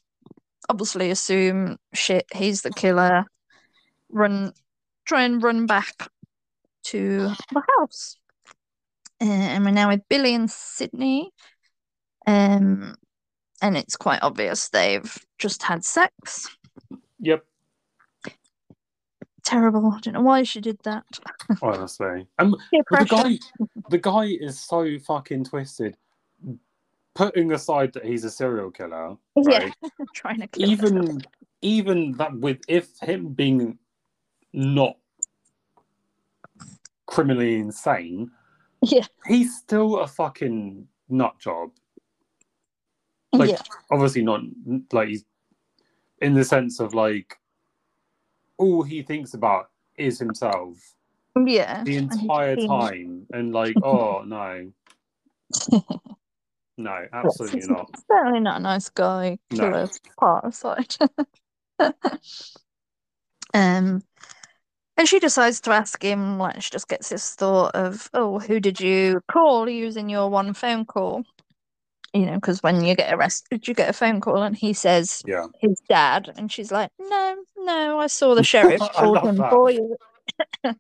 obviously, assume shit, he's the killer. Run, try and run back to the house. Uh, and we're now with Billy and Sidney. Um, and it's quite obvious they've just had sex. Yep. Terrible. I don't know why she did that. Honestly, and the guy, the guy is so fucking twisted. Putting aside that he's a serial killer, right? Yeah, trying to kill even even that with if him being not criminally insane, Yeah. he's still a fucking nut job. Like Yeah. obviously not like he's in the sense of like all he thinks about is himself Yeah. the entire time and like oh no no absolutely he's not Certainly not a nice guy. No. Killer part aside. um, and she decides to ask him. Like she just gets this thought of, "Oh, who did you call using your one phone call?" You know, because when you get arrested, you get a phone call, and he says yeah his dad, and she's like, "No, no, I saw the sheriff called him that. for you."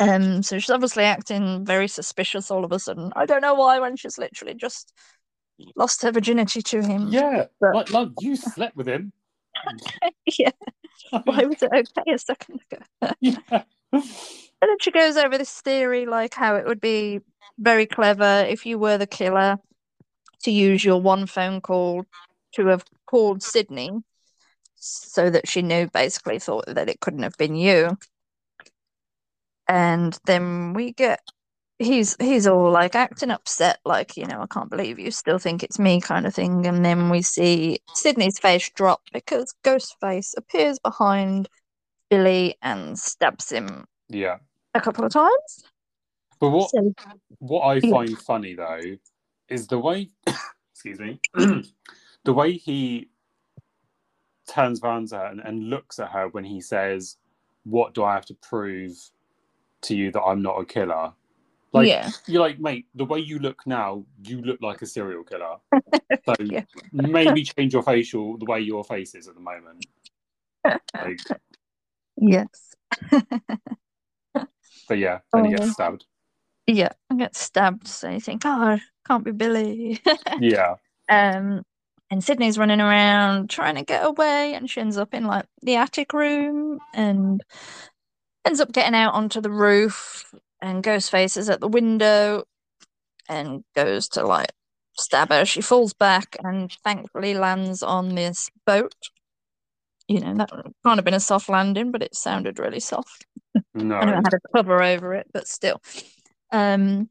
um, so she's obviously acting very suspicious all of a sudden. I don't know why, when she's literally just lost her virginity to him. yeah But- like love you slept with him yeah. Why was it okay a second ago? yeah And then she goes over this theory, like how it would be very clever if you were the killer to use your one phone call to have called Sidney so that she knew, basically thought that it couldn't have been you. And then we get he's he's all like acting upset, like, you know, I can't believe you still think it's me kind of thing. And then we see Sidney's face drop because Ghostface appears behind Billy and stabs him yeah a couple of times. but what So what i Yeah. find funny though is the way excuse me the way he turns around to her and, and looks at her when he says what do i have to prove to you that i'm not a killer like Yeah. you're like mate the way you look now you look like a serial killer so Yeah. maybe change your facial the way your face is at the moment like yes. but yeah then he Oh. gets stabbed Yeah, I get stabbed, so you think, oh, can't be Billy. yeah um, and Sidney's running around trying to get away, and she ends up in like the attic room and ends up getting out onto the roof. And Ghostface is at the window and goes to like stab her. She falls back and thankfully lands on this boat. You know, that kind of been a soft landing, but it sounded really soft. no I had a cover over it, but still. Um,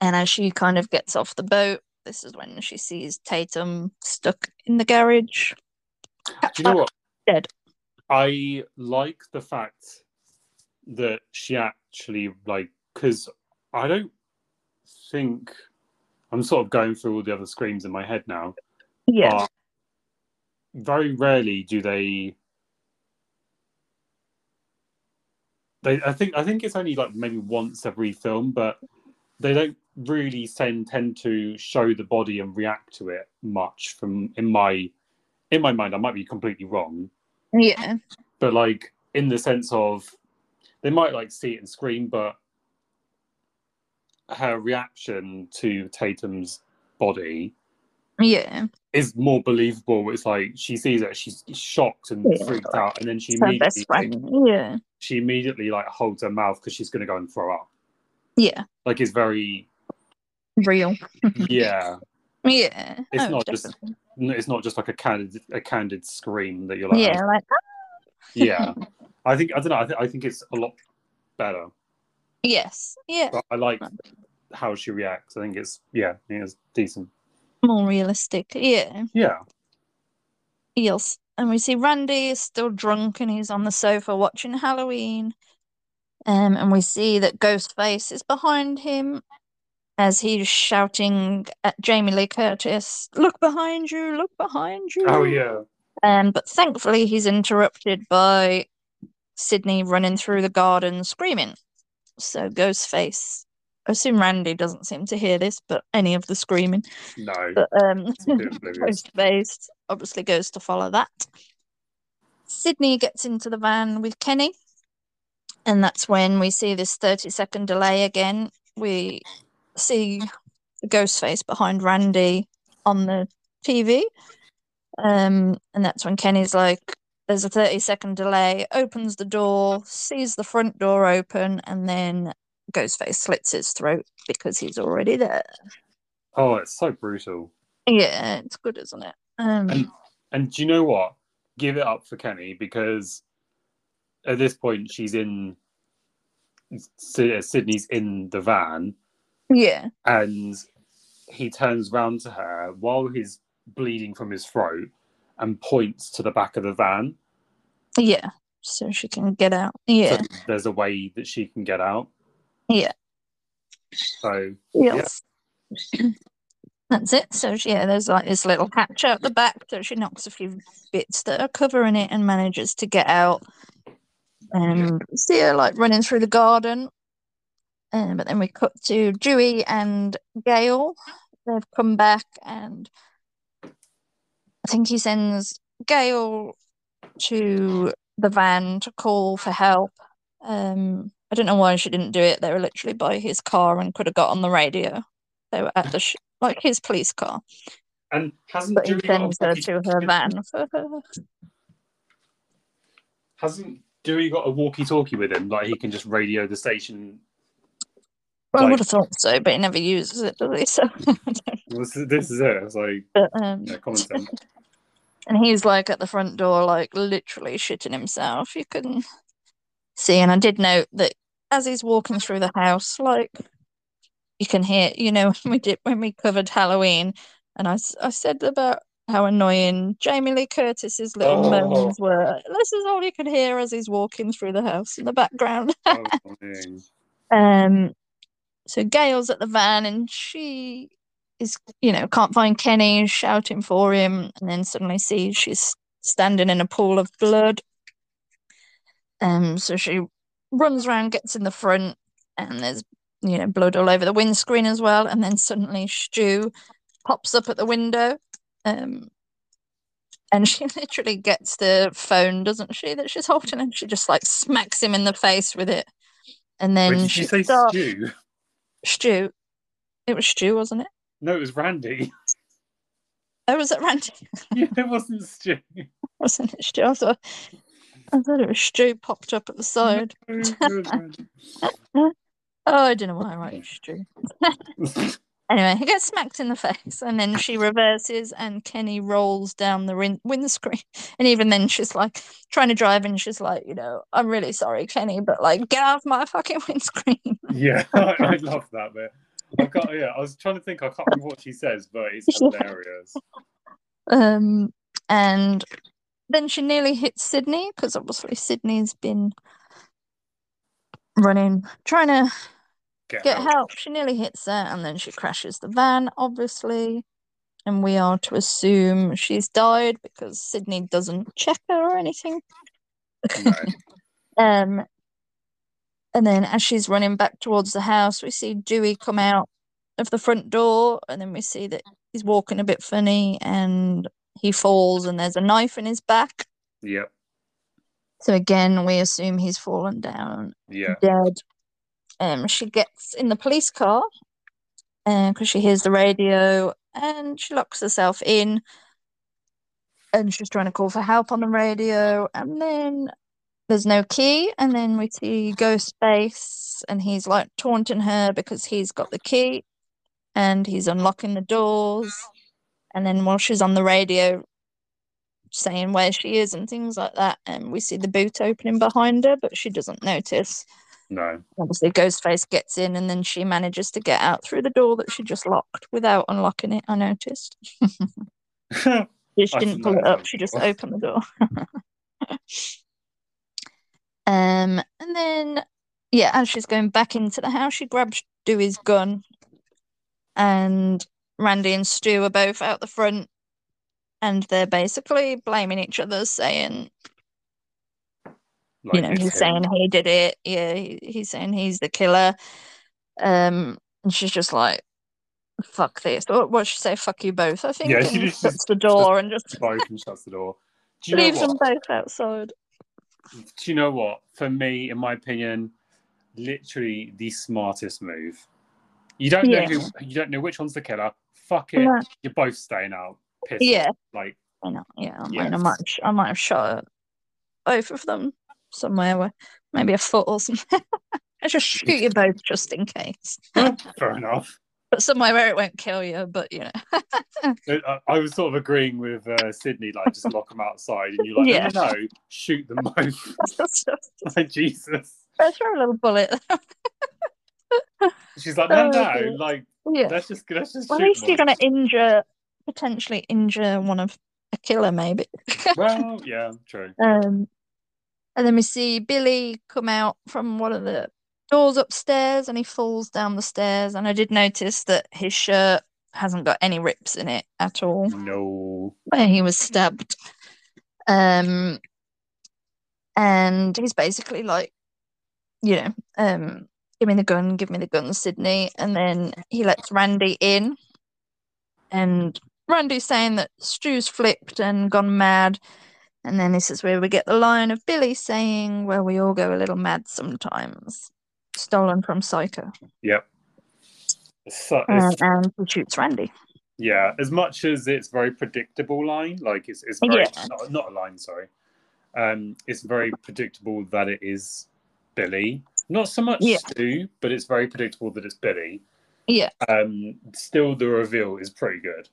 and as she kind of gets off the boat, this is when she sees Tatum stuck in the garage. do you know what Dead. I like the fact that she actually like because I don't think I'm sort of going through all the other screams in my head now. Yeah. very rarely do they. They, I think, I think it's only like maybe once every film, but they don't really tend tend to show the body and react to it much. From in my, in my mind, I might be completely wrong, Yeah. but like in the sense of they might like see it and scream but her reaction to tatum's body Yeah. is more believable it's like she sees it she's shocked and Yeah, freaked out and then she It's immediately friend. Yeah. she immediately like holds her mouth because she's going to go and throw up Yeah. like it's very Real. yeah Yeah. it's Oh, not just it's not just like a candid a candid scream that you're like Yeah, like yeah i think i don't know I, th- I think it's a lot better yes. Yeah. But I like how she reacts. I think it's yeah, I think it's decent. More realistic. Yeah. Yeah. Yes. And we see Randy is still drunk and he's on the sofa watching Halloween. Um, and we see that Ghostface is behind him as he's shouting at Jamie Lee Curtis, Look behind you, look behind you. Oh yeah. Um, but thankfully, he's interrupted by Sidney running through the garden screaming. So, Ghostface, I assume Randy doesn't seem to hear this, but any of the screaming. No. But um. Ghostface obviously goes to follow that. Sidney gets into the van with Kenny, and that's when we see this 30 second delay again. We see the Ghostface behind Randy on the TV. Um, and that's when Kenny's like, there's a 30 second delay, opens the door, sees the front door open, and then Ghostface slits his throat because he's already there. Oh, it's so brutal. Yeah, it's good, isn't it? Um, And and do you know what? Give it up for Kenny because at this point she's in Sidney's in the van yeah, and he turns round to her while he's bleeding from his throat and points to the back of the van. yeah, so she can get out. Yeah, So there's a way that she can get out. yeah. So yeah. Yes. That's it. So yeah, there's like this little hatch out the back, so she knocks a few bits that are covering it and manages to get out. And see her like running through the garden. Um, but then we cut to Dewey and Gale. They've come back, and I think he sends Gale to the van to call for help. Um, I don't know why she didn't do it. They were literally by his car and could have got on the radio. They were at the sh- like his police car, And hasn't but he sends her to her van for her. Hasn't Dewey got a walkie-talkie with him? Like he can just radio the station. Well, I Like- would have thought so, but he never uses it, does he? So, This is, this is it. It's like but, um, yeah, common sense. and he's like at the front door, like literally shitting himself. You can see, and I did note that as he's walking through the house, like you can hear, you know, when we did when we covered Halloween, and I, I said about how annoying Jamie Lee Curtis's little Oh. moans were. This is all you can hear as he's walking through the house in the background. Oh. Um, so Gale's at the van and she is, you know, can't find Kenny, shouting for him, and then suddenly sees she's standing in a pool of blood. Um, so she runs around, gets in the front, and there's, you know, blood all over the windscreen as well. And then suddenly Stu pops up at the window. Um, and she literally gets the phone, doesn't she, that she's holding, and she just like smacks him in the face with it. And then Wait, she say starts- Stu? Stu. It was Stu, wasn't it? No, it was Randy. Oh, was it Randy? yeah, it wasn't Stu. wasn't it Stu? I thought, I thought it was Stu popped up at the side. Randy. oh, I don't know why I wrote Stu. Anyway, he gets smacked in the face, and then she reverses, and Kenny rolls down the win- windscreen. And even then, she's like trying to drive, and she's like, you know, I'm really sorry, Kenny, but like, get off my fucking windscreen. Yeah, I, I love that bit. I got yeah. I was trying to think. I can't remember what she says, but it's hilarious. Um, and then she nearly hits Sidney because obviously Sidney's been running, trying to Get, get help. help. She nearly hits her, and then she crashes the van, obviously. And we are to assume she's died because Sidney doesn't check her or anything. No. Um, and then as she's running back towards the house, we see Dewey come out of the front door, and then we see that he's walking a bit funny, and he falls, and there's a knife in his back. Yep. So again, we assume he's fallen down Yeah. dead. Um, she gets in the police car because she hears the radio and she locks herself in and she's trying to call for help on the radio. And then there's no key and then we see Ghostface and he's like taunting her because he's got the key and he's unlocking the doors. And then while she's on the radio saying where she is and things like that and we see the boot opening behind her but she doesn't notice No. Obviously, Ghostface gets in, and then she manages to get out through the door that she just locked without unlocking it. I noticed. she didn't pull it up; she just opened the door. um, and then yeah, as she's going back into the house, she grabs Dewey's gun, and Randy and Stu are both out the front, and they're basically blaming each other, saying you know, he's him. saying he did it. Yeah, he, he's saying he's the killer. Um, and she's just like, "Fuck this." What what she say? "Fuck you both." I think. Yeah, she just shuts the door and just both and shuts the door. Do leaves them both outside. Do you know what? For me, in my opinion, literally the smartest move. You don't know who. You don't know which one's the killer. Fuck it. No. You're both staying out. Piss Yeah. off. Like I know. Yeah, I, Yes. I might, have sh- I might have shot both of them somewhere where maybe a foot or something. I just shoot you both just in case, fair enough. but somewhere where it won't kill you. But you know, I, I was sort of agreeing with uh, Sidney, like just lock them outside, and you're like, Yeah. no, no, no, shoot them both. like Jesus. Let's throw a little bullet. She's like, no, Oh, no, dear. like Yeah. let's just let's just Well, at least you're going to injure, potentially injure one of a killer, maybe. Well, yeah, true. um, and then we see Billy come out from one of the doors upstairs, and he falls down the stairs. And I did notice that his shirt hasn't got any rips in it at all, No. where he was stabbed. Um, and he's basically like, you know, um, give me the gun, give me the gun, Sidney. And then he lets Randy in, and Randy's saying that Stu's flipped and gone mad. And then this is where we get the line of Billy saying, Well, we all go a little mad sometimes. Stolen from Psycho. Yep. So, Um, it's, and he shoots Randy. yeah, as much as it's very predictable line, like it's it's very Yeah. not, not a line, sorry. Um, it's very predictable that it is Billy. Not so much Yeah. Stu, but it's very predictable that it's Billy. Yeah. Um, still, the reveal is pretty good.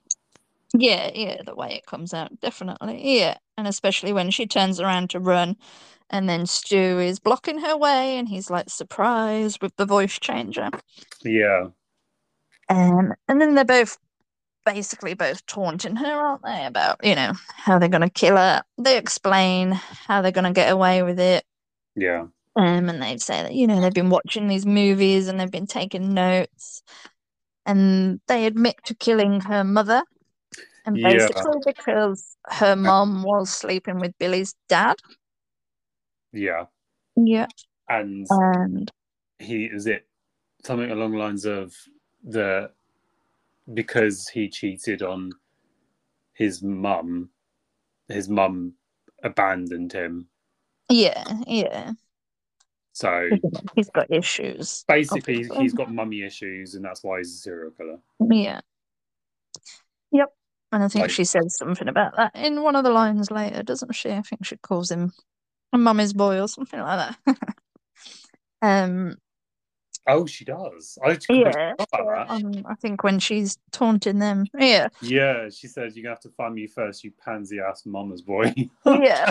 Yeah, yeah, the way it comes out, definitely. Yeah. And especially when she turns around to run and then Stu is blocking her way and he's like surprised with the voice changer. Yeah, Um, and then they're both basically both taunting her, aren't they, about, you know, how they're gonna kill her. They explain how they're gonna get away with it. yeah, Um, and they say that, you know, they've been watching these movies and they've been taking notes. And they admit to killing her mother. And Yeah. basically because her uh, mom was sleeping with Billy's dad. yeah. Yeah. And And he is it something along the lines of the because he cheated on his mum, his mum abandoned him. yeah, yeah. So He's got issues. basically, obviously. he's got mummy issues, and that's why he's a serial killer. Yeah. Yep. And I think Like- she says something about that in one of the lines later, doesn't she? I think she calls him a mummy's boy or something like that. um, Oh, she does. I yeah. forgot about that. Um, I think when she's taunting them. Yeah. Yeah, she says you're gonna have to find me first, you pansy ass mama's boy. Yeah.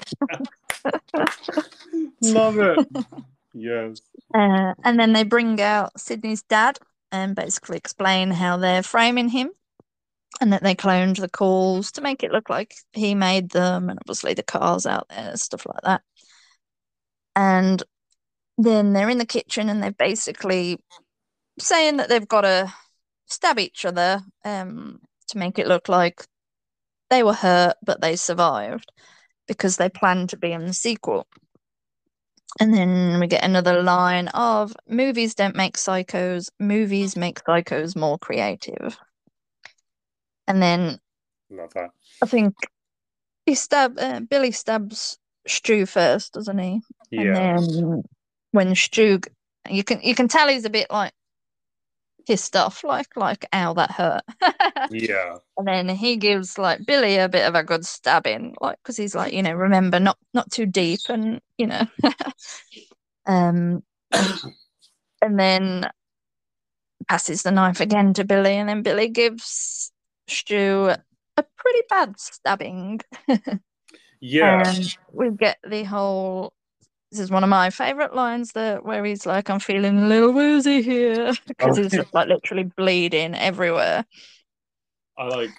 Love it. yes. Uh, and then they bring out Sidney's dad and basically explain how they're framing him and that they cloned the calls to make it look like he made them and obviously the cars out there, stuff like that. And then they're in the kitchen and they're basically saying that they've got to stab each other um, to make it look like they were hurt but they survived because they plan to be in the sequel. And then we get another line of movies don't make psychos, movies make psychos more creative. And then Love that. I think he stab uh, Billy stabs Stu first, doesn't he? Yeah. And then when Stu, you can you can tell he's a bit like pissed off, like like ow that hurt. Yeah. And then he gives like Billy a bit of a good stabbing, like because he's like, you know, remember not not too deep, and you know, um, and then passes the knife again to Billy, and then Billy gives Stu a pretty bad stabbing. Yeah. And we get the whole this is one of my favorite lines that where he's like, "I'm feeling a little woozy here," because Oh, he's just like literally bleeding everywhere. I like,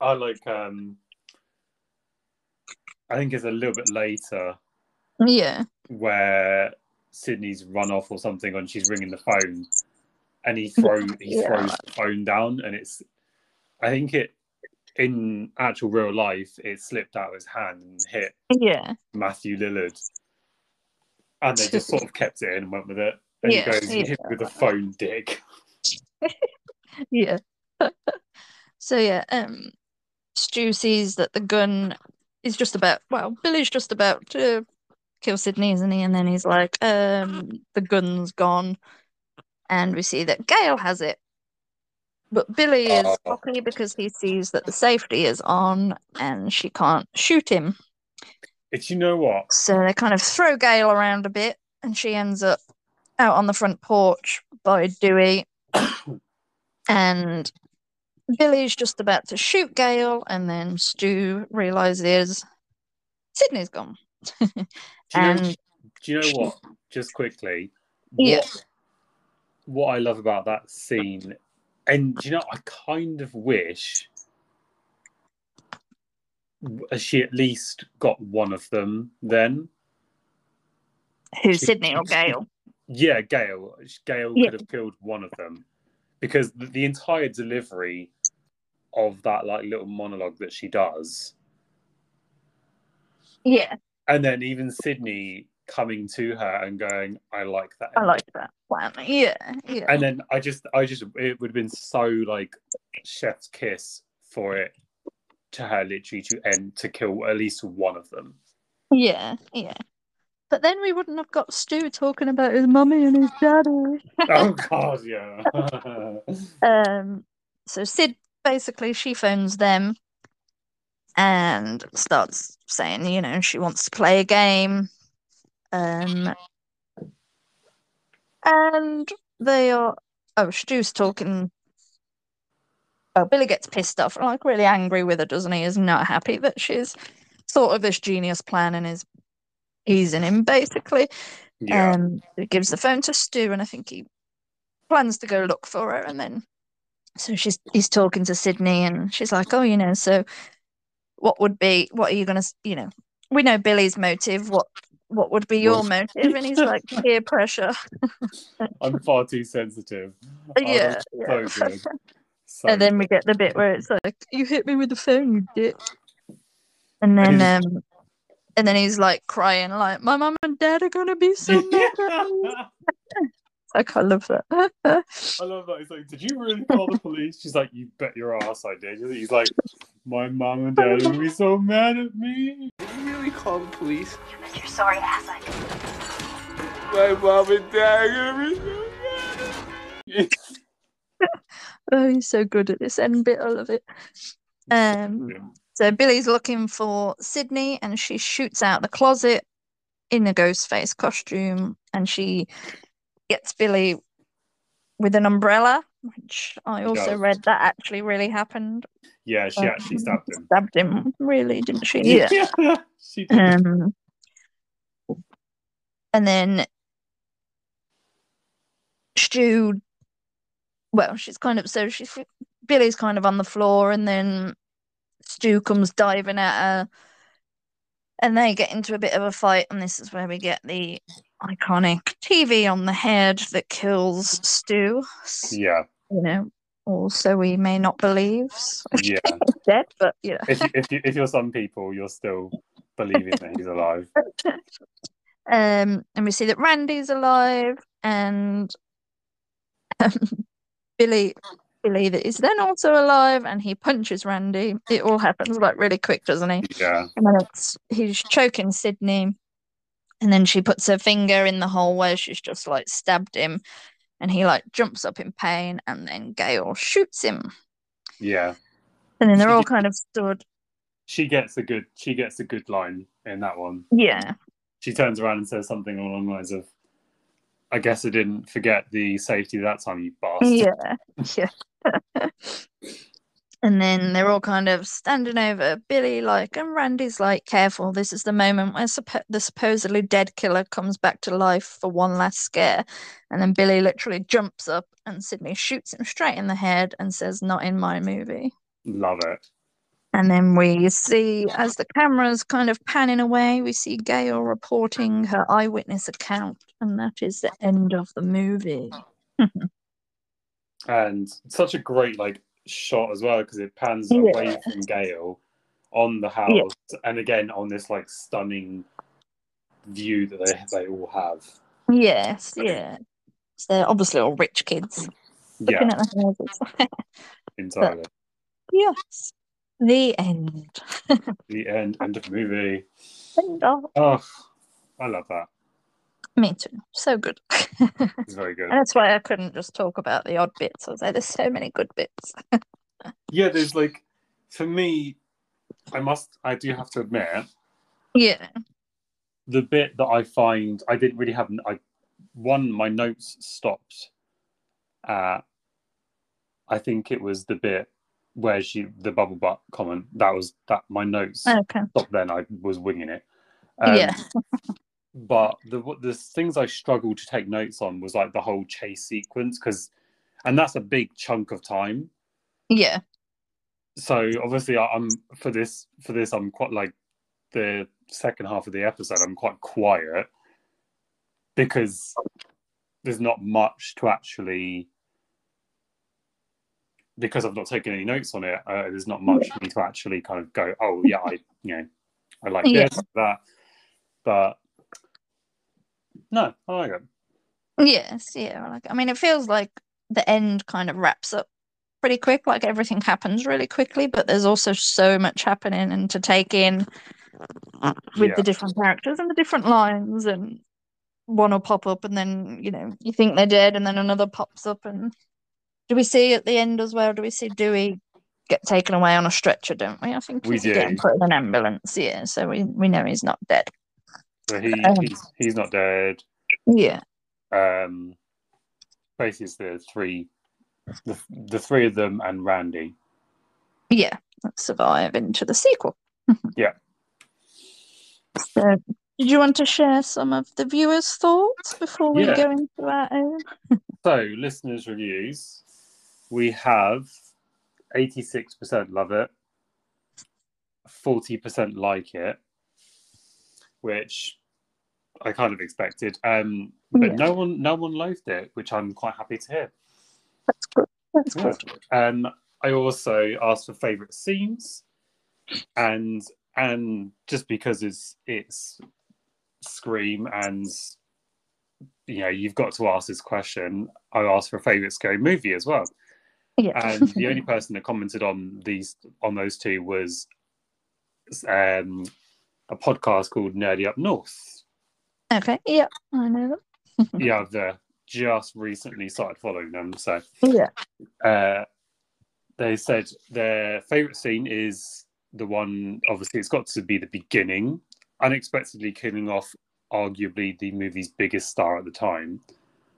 I like. um I think it's a little bit later Yeah, where Sidney's run off or something, and she's ringing the phone, and he throw he Yeah. throws the phone down, and it's. I think it, in actual real life, it slipped out of his hand and hit yeah, Matthew Lillard, and they just sort of kept it in and went with it. And Yeah, he goes, "You yeah. hit with a phone, dick." yeah. so yeah, um, Stu sees that the gun is just about. Well, Billy's just about to kill Sidney, isn't he? And then he's like, um, the gun's gone, and we see that Gale has it. But Billy uh, is Oh. cocky because he sees that the safety is on and she can't shoot him. It's you know what? So they kind of throw Gale around a bit, and she ends up out on the front porch by Dewey. and Billy's just about to shoot Gale, and then Stu realizes Sidney's gone. Do you know, and do you know what? Just quickly, Yeah. what, what I love about that scene, and you know, I kind of wish she at least got one of them then. who's Sidney or Gale? Yeah, Gale. Gale Yeah. could have killed one of them because the, the entire delivery of that like little monologue that she does, Yeah, and then even Sidney coming to her and going, "I like that." I like that plan. Yeah, yeah. and then I just, I just, it would have been so like chef's kiss for it to her literally to end to kill at least one of them. Yeah, yeah. But then we wouldn't have got Stu talking about his mummy and his daddy. oh God, yeah. Um, so Sid basically she phones them and starts saying, you know, she wants to play a game. Um, and they are. Oh, Stu's talking. Oh, Billy gets pissed off, like really angry with her, doesn't he? Is not happy that she's thought of this genius plan and is easing him, basically. Yeah. Um, he gives the phone to Stu, and I think he plans to go look for her, and then so she's he's talking to Sidney, and she's like, "Oh, you know, so what would be? What are you gonna? You know, we know Billy's motive. What what would be your motive?" And he's like, "Peer pressure." I'm far too sensitive. Oh, yeah, yeah. so. So and then we get the bit where it's like, "You hit me with the phone, you dick." And then um, and then he's like crying, like, "My mom and dad are gonna be so mad at me." like, I love that. I love that. He's like, "Did you really call the police?" She's like, "You bet your ass I did." He's like, "My mom and dad would be so mad at me." Did you really call the police? You bet your sorry ass I did. My mom and dad are gonna be so mad at me. Oh, he's so good at this end bit. I love it. Um, so Billy's looking for Sidney, and she shoots out the closet in a Ghostface costume, and she gets Billy with an umbrella, which I also does. read that actually really happened. Yeah, she Um, actually stabbed him. Stabbed him, really, didn't she? Yeah. she did. Um, and then Stu, well, she's kind of so she's Billy's kind of on the floor, and then Stu comes diving at her, and they get into a bit of a fight, and this is where we get the iconic TV on the head that kills Stu. Yeah, You know, also we may not believe. yeah. Dead, but yeah. If you, if you if you're some people, you're still believing that he's alive. Um, and we see that Randy's alive, and um, Billy, Billy that is then also alive, and he punches Randy. It all happens like really quick, doesn't he? Yeah, And then it's he's choking Sidney, and then she puts her finger in the hole where she's just like stabbed him, and he like jumps up in pain, and then Gale shoots him, yeah. and then they're all kind of stood. She gets a good she gets a good line in that one. Yeah, She turns around and says something along the lines of, "I guess I didn't forget the safety that time, you bastard." yeah, yeah. And then they're all kind of standing over Billy, like, and Randy's like, careful, this is the moment where suppo- the supposedly dead killer comes back to life for one last scare. And then Billy literally jumps up and Sidney shoots him straight in the head and says, Not in my movie. Love it. And then we see, as the camera's kind of panning away, we see Gale reporting her eyewitness account. And that is the end of the movie. and such a great like shot as well because it pans Yeah. away from Gale on the house and again on this like stunning view that they they all have. Yes, yeah. So they're obviously all rich kids Yeah, looking at the houses. entirely. yes. The end. The end end of movie. End of. Oh, I love that. Me too. So good. It's very good. And that's why I couldn't just talk about the odd bits. I was like, there's so many good bits. Yeah, there's like for me, I must I do have to admit yeah. the bit that I find I didn't really have I one my notes stopped at I think it was the bit where she the bubble butt comment that was that my notes Okay. stopped then I was winging it Um, yeah. but the the things I struggled to take notes on was like the whole chase sequence because and that's a big chunk of time Yeah. so obviously I- I'm for this for this I'm quite like the second half of the episode I'm quite quiet because there's not much to actually because I've not taken any notes on it uh, there's not much for me to actually kind of go oh yeah I you know I like Yeah. this that but no I like it Yes. Yeah. Like, I mean, it feels like the end kind of wraps up pretty quick. Like everything happens really quickly, but there's also so much happening and to take in with Yeah. the different characters and the different lines and one will pop up and then you know you think they're dead and then another pops up and do we see at the end as well? Do we see dewey get taken away on a stretcher don't we? I think We he's getting put in an ambulance yeah so we, we know he's not dead. So he Um, he's, he's not dead. yeah. Um basically the three the, the three of them and randy. Yeah survive into the sequel. Yeah. So did you want to share some of the viewers thoughts before we Yeah. go into our own? So listeners reviews we have 86% love it 40% like it which i kind of expected um but Yeah. no one no one loathed it which i'm quite happy to hear that's good that's Yeah. good Um, I also asked for favorite scenes, and and just because it's it's Scream and you know you've got to ask this question, I asked for a favorite scary movie as well. Yeah And the only person that commented on these on those two was um, a podcast called Nerdy Up North. okay yeah i know that yeah, I've uh, just recently started following them, so. yeah uh, they said their favorite scene is the one obviously it's got to be the beginning unexpectedly killing off arguably the movie's biggest star at the time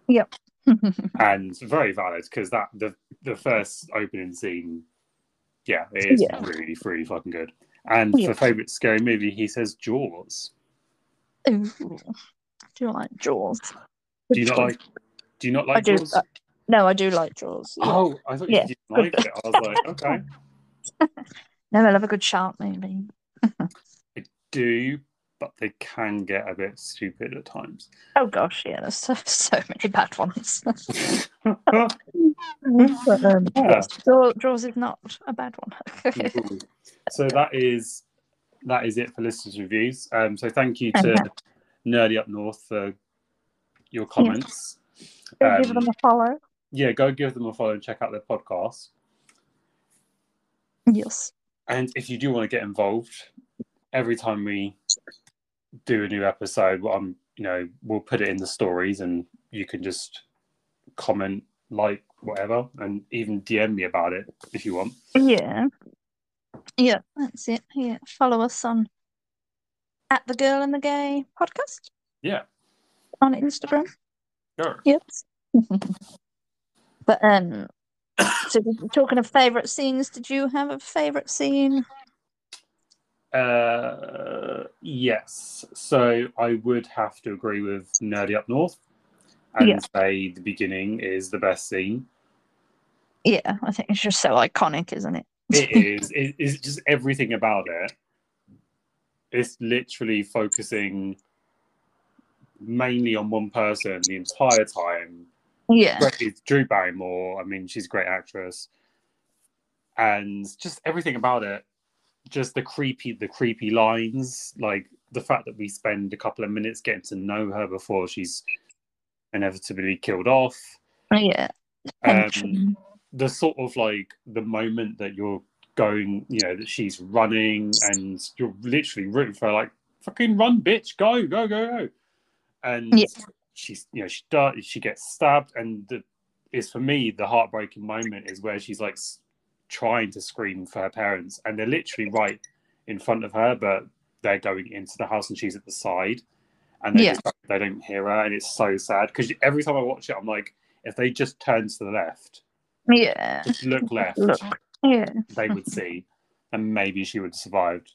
yep and very valid because that the the first opening scene yeah it is Yeah. really really fucking good and Yeah. for favorite scary movie he says jaws Ooh. do you like jaws do you not like do you not like I like do. jaws uh, no, I do like Jaws. yeah. oh i thought you Yeah, didn't like it i was like okay No, I love a good shark movie. I do but they can get a bit stupid at times Oh gosh, yeah, there's so, so many bad ones. but, um, Yeah. Jaws, Jaws is not a bad one. So that is that is it for listeners reviews um so thank you to Okay. nerdy up north for your comments Go give Um, them a follow. yeah go give them a follow and check out their podcast Yes. and if you do want to get involved every time we do a new episode I'm, you know we'll put it in the stories and you can just comment like whatever and even dm me about it if you want Yeah. Yeah, that's it. Yeah. Follow us on at the Girl and the Gay podcast yeah on Instagram. sure Yes. but um so talking of favorite scenes, did you have a favorite scene? Uh, yes. So I would have to agree with Nerdy Up North and Yeah. say the beginning is the best scene. Yeah, I think it's just so iconic, isn't it? It is. It is just everything about it. It's literally focusing mainly on one person the entire time. Yeah. It's Drew Barrymore. I mean, she's a great actress, and just everything about it. Just the creepy, the creepy lines, like the fact that we spend a couple of minutes getting to know her before she's inevitably killed off. Yeah. Um, the sort of like the moment that you're going, you know, that she's running and you're literally rooting for her, like, fucking run, bitch, go, go, go, go. And Yeah. she's, you know, she does, she gets stabbed, and the is for me the heartbreaking moment is where she's like trying to scream for her parents, and they're literally right in front of her, but they're going into the house and she's at the side, and they Yeah. just, they don't hear her, and it's so sad because every time I watch it, I'm like, if they just turn to the left, Yeah. just look left, Look. Yeah. they would see, and maybe she would have survived.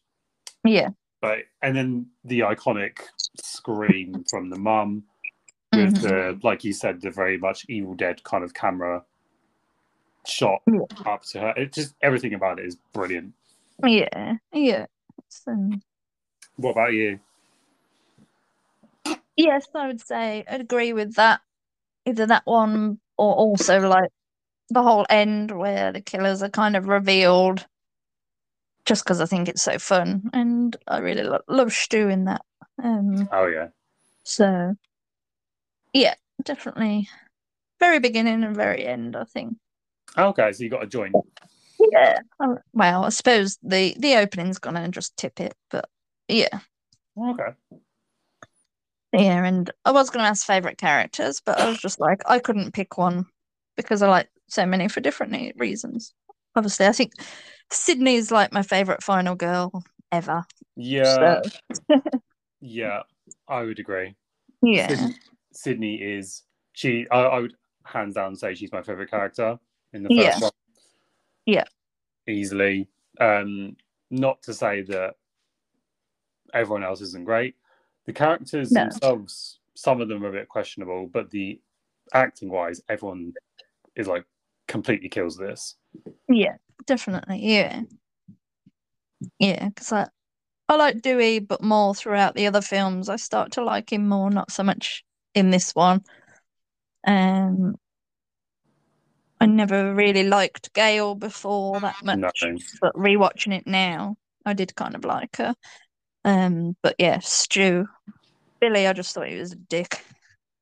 Yeah. But and then the iconic scream from the mum with Mhm. the, like you said, the very much Evil Dead kind of camera shot up to her. It just everything about it is brilliant. Yeah. Yeah. Um, What about you? Yes, I would say I'd agree with that. Either that one or also like the whole end where the killers are kind of revealed. Just because I think it's so fun, and I really lo- love Stu in that. Um, Oh yeah, so yeah, definitely very beginning and very end. I think. Okay. So you got to join. Yeah. Um, well, I suppose the the opening's gonna just tip it, but yeah. Okay. Yeah, and I was going to ask favorite characters, but I was just like, I couldn't pick one because I like so many for different reasons. Obviously, I think Sidney is like my favorite final girl ever. Yeah, So, yeah, I would agree. yeah, Sidney, Sidney is she? I, I would hands down say she's my favorite character in the first Yeah. one. yeah, easily. Um, not to say that everyone else isn't great. The characters No. themselves, some of them are a bit questionable, but the acting wise, everyone is like completely kills this. yeah, definitely, yeah, yeah. Because I, I like Dewey, but more throughout the other films. I start to like him more, not so much in this one. Um, I never really liked Gale before that much. No. but rewatching it now, I did kind of like her. Um, but yeah, Stu, Billy, I just thought he was a dick,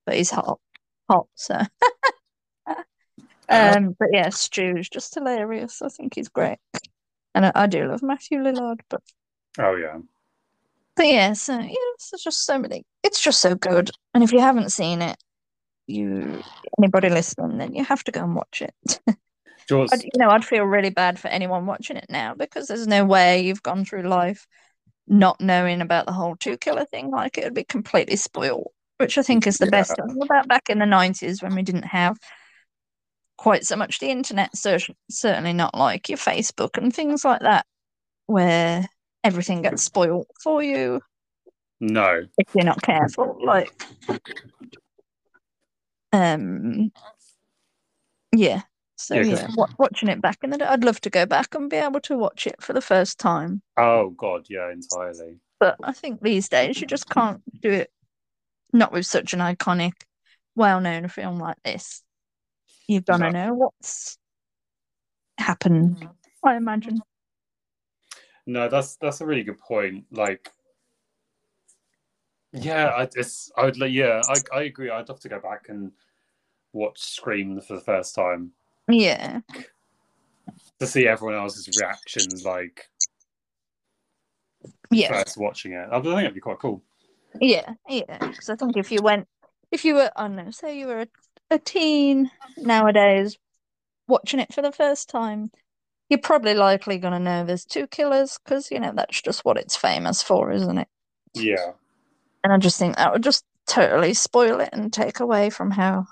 but he's hot, hot. So, um, but yeah, Stu's just hilarious. I think he's great, and I, I do love Matthew Lillard. But Oh yeah, but yeah, so yeah, it's just so many. It's just so good, and if you haven't seen it, you anybody listening, then you have to go and watch it. Jaws. I'd, you know, I'd feel really bad for anyone watching it now because there's no way you've gone through life not knowing about the whole two killer thing. Like it would be completely spoiled, which I think is the best thing about back in the nineties when we didn't have quite so much the internet. Cer- certainly not like your Facebook and things like that, where everything gets spoiled for you No, if you're not careful. Like, um, yeah. So Yeah, yeah, wa- watching it back in the day, I'd love to go back and be able to watch it for the first time. oh god, yeah, entirely. But I think these days you just can't do it. Not with such an iconic, well-known film like this. You've got to No. know what's happened. I imagine. No, that's that's a really good point. Like, yeah, I it's I would like yeah, I I agree. I'd love to go back and watch Scream for the first time Yeah, to see everyone else's reactions. Like yeah. first watching it, I think it'd be quite cool. Yeah, yeah. Because I think if you went, if you were, I don't know, say you were a, a teen nowadays watching it for the first time, you're probably likely going to know there's two killers because, you know, that's just what it's famous for, isn't it? Yeah, And I just think that would just totally spoil it and take away from how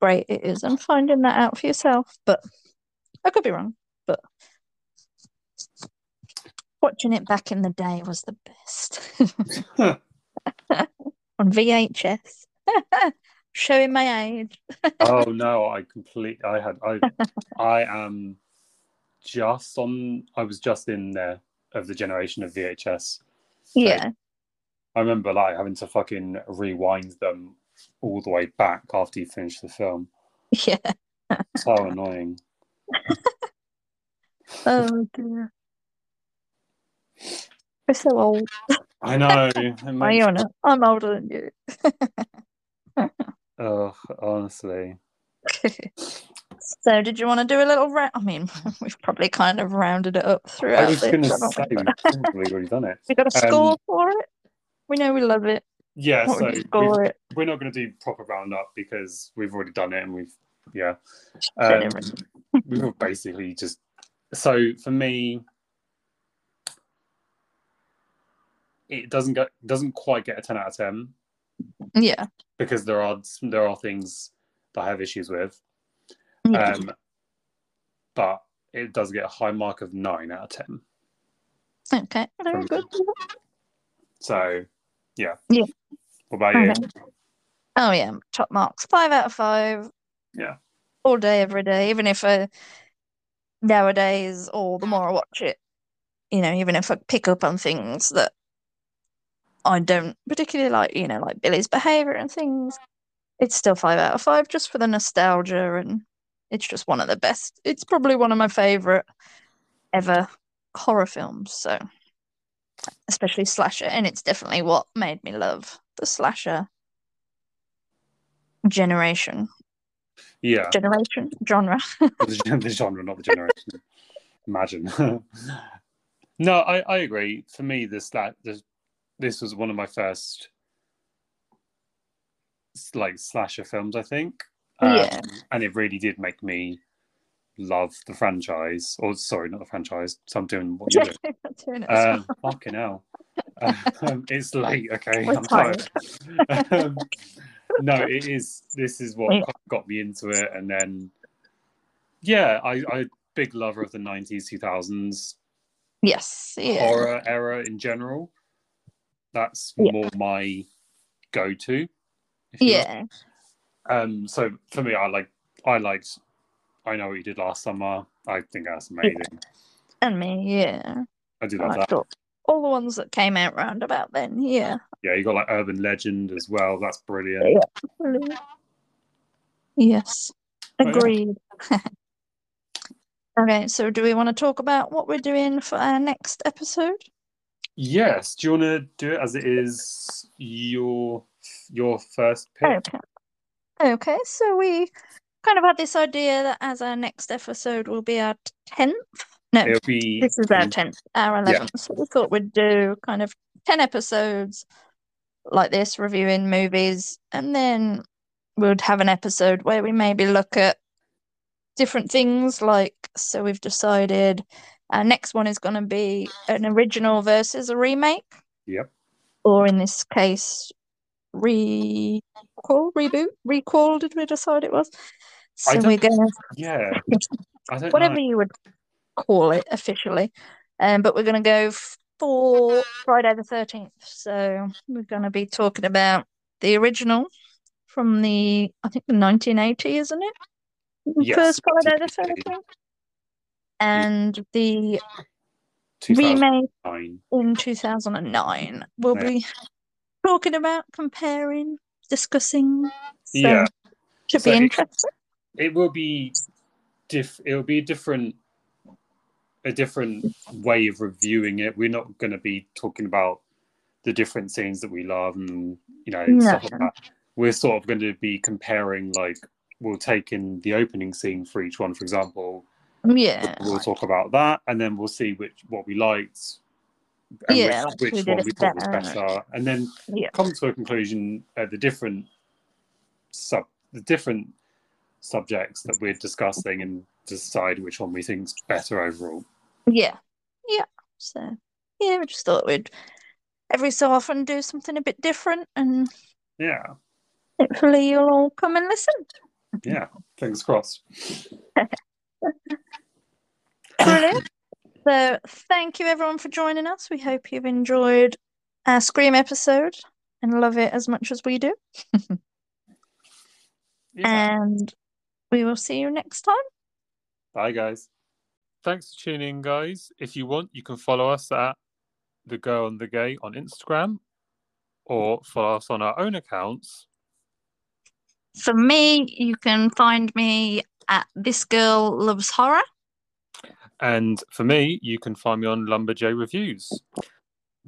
great it is and finding that out for yourself. But I could be wrong, but watching it back in the day was the best on VHS. Showing my age. oh no, I complete. I had. I. I am just on. I was just in there of the generation of VHS. yeah, I remember like having to fucking rewind them all the way back after you finish the film. yeah. So annoying. Oh dear. We're so old. I know. It I makes- know. I'm older than you. Ugh, honestly. So, did you want to do a little round? I mean, we've probably kind of rounded it up throughout. I was going to say we? we've probably already done it. we got a Um, score for it. We know we love it. Yeah, What so it? we're not going to do proper roundup because we've already done it and we've yeah. Um, we've basically just so for me, it doesn't get doesn't quite get a ten out of ten Yeah. because there are there are things that I have issues with, Yeah. um, but it does get a high mark of nine out of ten. Okay. Very good. So yeah, Yeah. What about you? Okay. Oh yeah, top marks. Five out of five. Yeah. All day, every day. Even if I nowadays, or the more I watch it, you know, even if I pick up on things that I don't particularly like, you know, like Billy's behavior and things, it's still five out of five just for the nostalgia and it's just one of the best. It's probably one of my favorite ever horror films. So, especially slasher, and it's definitely what made me love the slasher generation. Yeah, Generation genre. the, the genre, not the generation. Imagine. no, I, I agree. For me, this that this, this was one of my first like slasher films. I think. Yeah. Um, and it really did make me love the franchise. Or sorry, not the franchise. So I'm doing what you're doing. Doing it Um, fucking hell. Um, it's late, okay. We're I'm tired. um, no, it is. This is what Yeah. got me into it, and then, yeah, I, I big lover of the '90s, 2000s Yes. Yeah. horror era in general. That's Yeah. more my go-to. you like. Yeah. Um. So for me, I like. I liked. I know what you did last summer. I think that's amazing. And me, yeah. I do love liked that. all, the ones that came out round about then, yeah. Yeah, you got like Urban Legend as well. That's brilliant. Yeah. Yes. Oh, yeah. Agreed. okay, so do we want to talk about what we're doing for our next episode? Yes. Do you want to do it as it is your your first pick? Okay. Okay, so we kind of had this idea that as our next episode will be our 10th. No, It'll be this is our um, 10th, our yeah. 11th. So we thought we'd do kind of 10 episodes like this, reviewing movies, and then we'd have an episode where we maybe look at different things. Like, so we've decided our next one is going to be an original versus a remake, Yep. or in this case, recall, reboot, recall. Did we decide it was? So we're going to Yeah. Whatever know. you would call it officially. Um, but we're going to go for Friday the 13th. So we're going to be talking about the original from the, I think, the 1980, isn't it? Yes, First Friday the 13th. And the remake in 2009. We'll Yeah. be talking about, comparing, discussing. So Yeah. should So be interesting. It will be diff. It will be a different, a different way of reviewing it. We're not going to be talking about the different scenes that we love and you know stuff like that. We're sort of going to be comparing. Like we'll take in the opening scene for each one, for example. Yeah. We'll talk about that, and then we'll see which what we liked. And Yeah, which, which one we thought was better. better, and then Yeah. come to a conclusion at the different sub the different subjects that we're discussing and decide which one we think's better overall. Yeah, yeah. So yeah, we just thought we'd every so often do something a bit different, and Yeah, hopefully you'll all come and listen. yeah. Fingers crossed. Brilliant. So, thank you everyone for joining us. We hope you've enjoyed our Scream episode and love it as much as we do. And we will see you next time. Bye, guys. Thanks for tuning in, guys. If you want, you can follow us at The Girl and the Gay on Instagram or follow us on our own accounts. For me, you can find me at This Girl Loves Horror. And for me, you can find me on Lumberjay Reviews.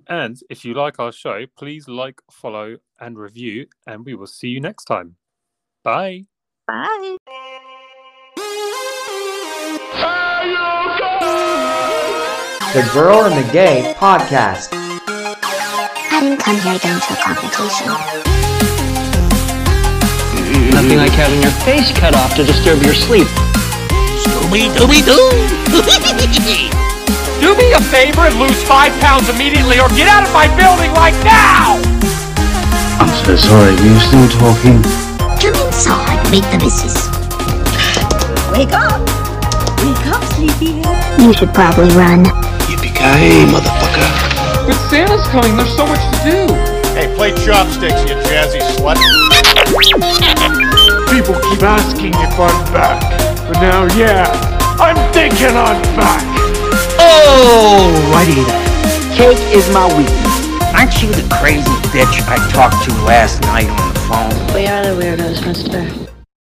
And if you like our show, please like, follow, and review, and we will see you next time. Bye. Bye. The Girl and the Gay Podcast. I didn't come here to get into a confrontation. Nothing like having your face cut off to disturb your sleep. Scooby Dooby Doo! Do me a favor and lose five pounds immediately or get out of my building right now! I'm so sorry, you still talking? Come inside, meet the missus. Wake up! Wake up, sleepyhead. You should probably run. Yippee-ki-yay, motherfucker. But Santa's coming, there's so much to do. Hey, play chopsticks, you jazzy slut. People keep asking if I'm back. But now, yeah, I'm thinking I'm back. Alrighty then. Cake is my weakness. Aren't you the crazy bitch I talked to last night on the phone? We are the weirdos, mister.